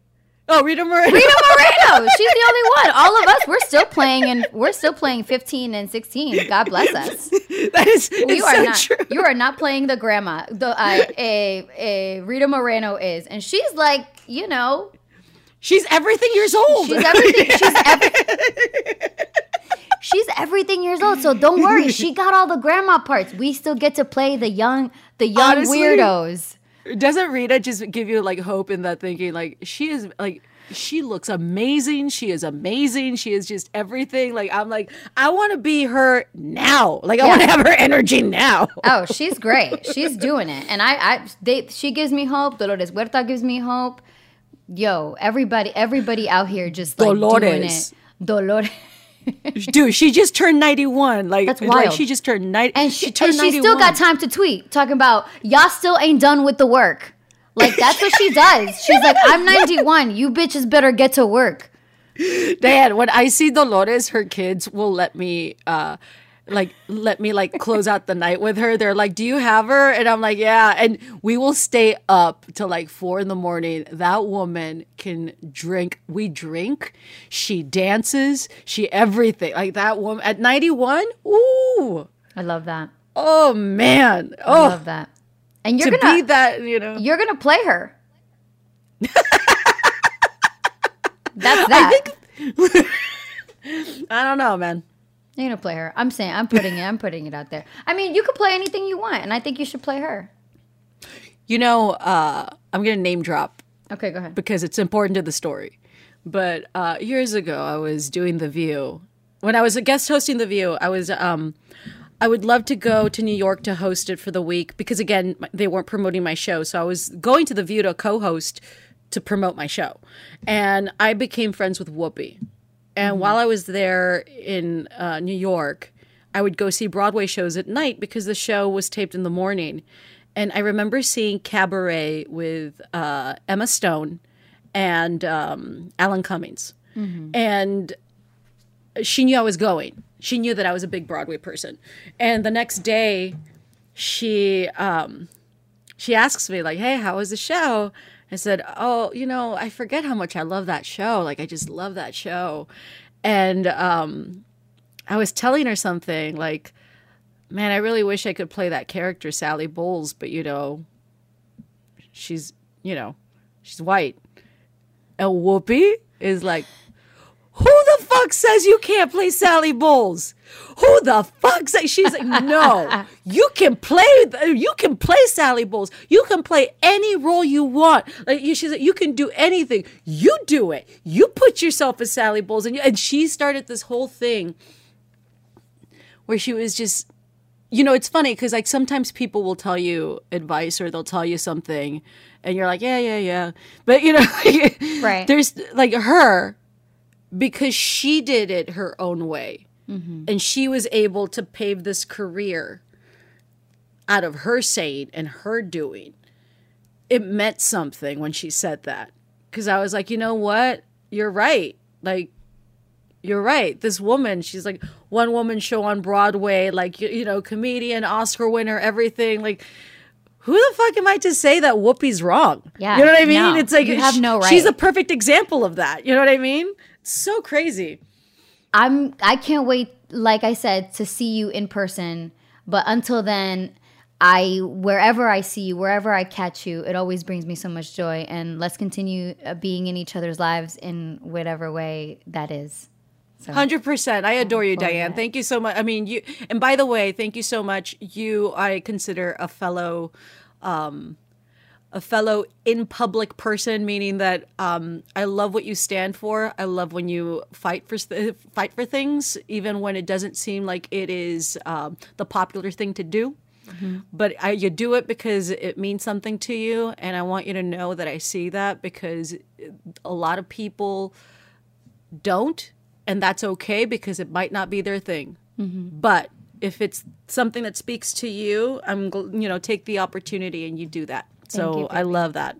Speaker 3: Oh, Rita Moreno.
Speaker 2: Rita Moreno. She's the only one. All of us, we're still playing, and we're still playing 15 and 16. God bless us.
Speaker 3: that is
Speaker 2: you are
Speaker 3: so
Speaker 2: not
Speaker 3: true.
Speaker 2: you are not playing the grandma the uh, a a Rita Moreno is and she's like you know
Speaker 3: She's everything years old.
Speaker 2: she's everything she's every, she's everything years old so don't worry she got all the grandma parts we still get to play the young the young
Speaker 3: Honestly,
Speaker 2: weirdos
Speaker 3: Doesn't Rita just give you like hope in that thinking? Like she is like she looks amazing. She is amazing. She is just everything. Like I'm like I want to be her now. Like I want to have her energy now.
Speaker 2: oh she's great she's doing it and I I they she gives me hope Dolores Huerta gives me hope yo everybody everybody out here just like doing
Speaker 3: Dolores.
Speaker 2: it Dolores
Speaker 3: Dude, she just turned 91. Like
Speaker 2: That's
Speaker 3: like
Speaker 2: wild.
Speaker 3: she just turned 90.
Speaker 2: And she,
Speaker 3: turned
Speaker 2: and she still got time to tweet talking about y'all still ain't done with the work. Like that's what she does. She's like, I'm 91. You bitches better get to work.
Speaker 3: Dad, when I see Dolores, her kids will let me uh like let me like close out the night with her. They're like, "Do you have her?" And I'm like, "Yeah." And we will stay up till like four in the morning. That woman can drink. We drink. She dances. She everything. Like that woman at 91. Ooh.
Speaker 2: I love that.
Speaker 3: Oh man.
Speaker 2: I
Speaker 3: Oh,
Speaker 2: love that. And you're
Speaker 3: to
Speaker 2: gonna
Speaker 3: be that, you know.
Speaker 2: you're gonna play her. That's that.
Speaker 3: I don't know, man.
Speaker 2: You're gonna play her. I'm saying I'm putting it. I'm putting it out there. I mean, you could play anything you want, and I think you should play her.
Speaker 3: You know, uh I'm going to name drop
Speaker 2: Okay, go ahead.
Speaker 3: because it's important to the story. But uh, years ago, I was doing The View, when I was a guest hosting The View, I was um, I would love to go to New York to host it for the week because again, they weren't promoting my show, so I was going to The View to co-host to promote my show, and I became friends with Whoopi. And while I was there in uh, New York, I would go see Broadway shows at night because the show was taped in the morning. And I remember seeing Cabaret with uh, Emma Stone and um, Alan Cummings. And she knew I was going. She knew that I was a big Broadway person. And the next day, she um, she asks me like, "Hey, how was the show?" I said, "Oh, you know, I forget how much I love that show. Like, I just love that show." And um, I was telling her something like, "Man, I really wish I could play that character, Sally Bowles, but you know, she's you know, she's white." And Whoopi is like, fuck says you can't play Sally Bowles? Who the fuck says she's like, no, you can play, you can play Sally Bowles. You can play any role you want. Like you, she's like, you can do anything. You do it. You put yourself as Sally Bowles, and you, and she started this whole thing where she was just you know, it's funny because like sometimes people will tell you advice or they'll tell you something, and you're like, yeah, yeah, yeah. But you know,
Speaker 2: Right.
Speaker 3: There's like her because she did it her own way, mm-hmm. and she was able to pave this career out of her saying and her doing. It meant something when she said that because I was like, you know what, you're right. Like you're right. This woman, she's like one woman show on Broadway, like you, you know, comedian, Oscar winner, everything. Like, who the fuck am I to say that Whoopi's wrong?
Speaker 2: Yeah,
Speaker 3: you know what I mean.
Speaker 2: no.
Speaker 3: it's like
Speaker 2: You have no
Speaker 3: sh- She's a perfect example of that. You know what I mean? So crazy.
Speaker 2: I'm I can't wait like I said to see you in person, but until then I wherever I see you, wherever I catch you, it always brings me so much joy and let's continue uh, being in each other's lives in whatever way that is. So
Speaker 3: Hundred percent. I adore you, Diane. Thank you so much. I mean, you. And by the way, thank you so much. You, I consider a fellow, um, a fellow in public person, meaning that um, I love what you stand for. I love when you fight for fight for things, even when it doesn't seem like it is um, the popular thing to do. But I, you do it because it means something to you, and I want you to know that I see that because a lot of people don't, and that's okay because it might not be their thing. But if it's something that speaks to you, I'm gl- you know take the opportunity and you do that. So
Speaker 2: you,
Speaker 3: I love that.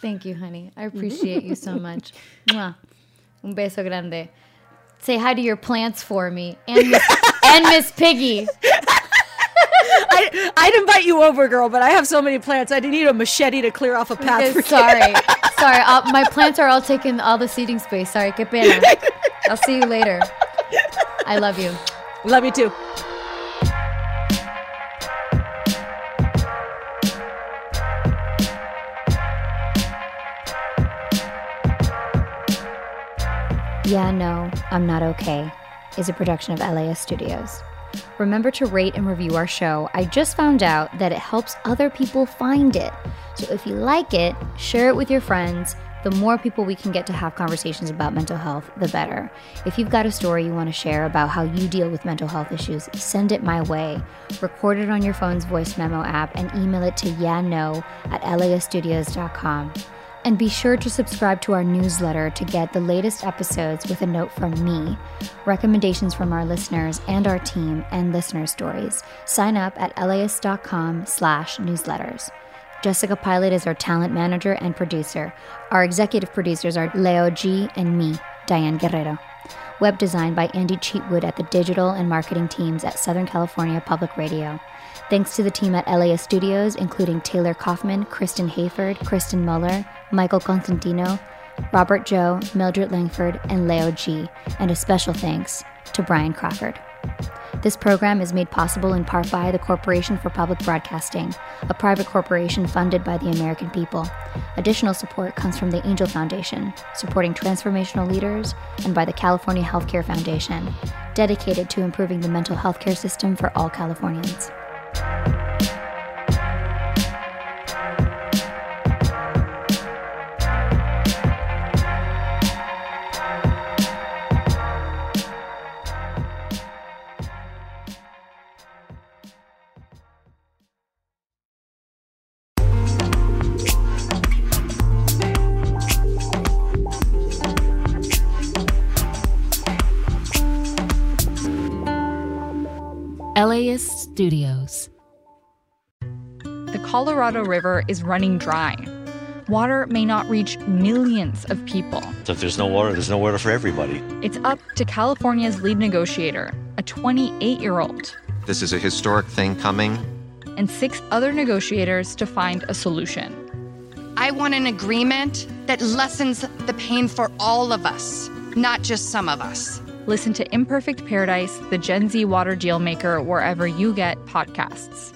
Speaker 2: Thank you, honey. I appreciate you so much. Mwah. Un beso grande. Say hi to your plants for me and Miss, and Miss Piggy.
Speaker 3: I, I'd invite you over, girl, but I have so many plants. I need a machete to clear off a path.
Speaker 2: Sorry, sorry. Uh, my plants are all taking all the seating space. Sorry, que pena. I'll see you later. I love you.
Speaker 3: Love you too.
Speaker 2: Yeah, no, I'm not okay is a production of LAist Studios. Remember to rate and review our show. I just found out that it helps other people find it. So if you like it, share it with your friends. The more people we can get to have conversations about mental health, the better. If you've got a story you want to share about how you deal with mental health issues, send it my way. Record it on your phone's voice memo app and email it to yeah no at laiststudios.com. And be sure to subscribe to our newsletter to get the latest episodes with a note from me, recommendations from our listeners and our team, and listener stories. Sign up at laist.com slash newsletters. Jessica Pilot is our talent manager and producer. Our executive producers are Leo G and me, Diane Guerrero. Web design by Andy Cheatwood at the digital and marketing teams at Southern California Public Radio. Thanks to the team at LAist Studios, including Taylor Kaufman, Kristen Hayford, Kristen Muller, Michael Constantino, Robert Joe, Mildred Langford, and Leo G. And a special thanks to Brian Crawford. This program is made possible in part by the Corporation for Public Broadcasting, a private corporation funded by the American people. Additional support comes from the Angell Foundation, supporting transformational leaders, and by the California Healthcare Foundation, dedicated to improving the mental health care system for all Californians.
Speaker 1: LAist Studios.
Speaker 4: The Colorado River is running dry. Water may not reach millions of people.
Speaker 5: So if there's no water, there's no water for everybody.
Speaker 4: It's up to California's lead negotiator, a 28 year old,
Speaker 6: This is a historic thing coming.
Speaker 4: and six other negotiators to find a solution.
Speaker 7: I want an agreement that lessens the pain for all of us, not just some of us.
Speaker 4: Listen to Imperfect Paradise, the Gen Z water deal maker, wherever you get podcasts.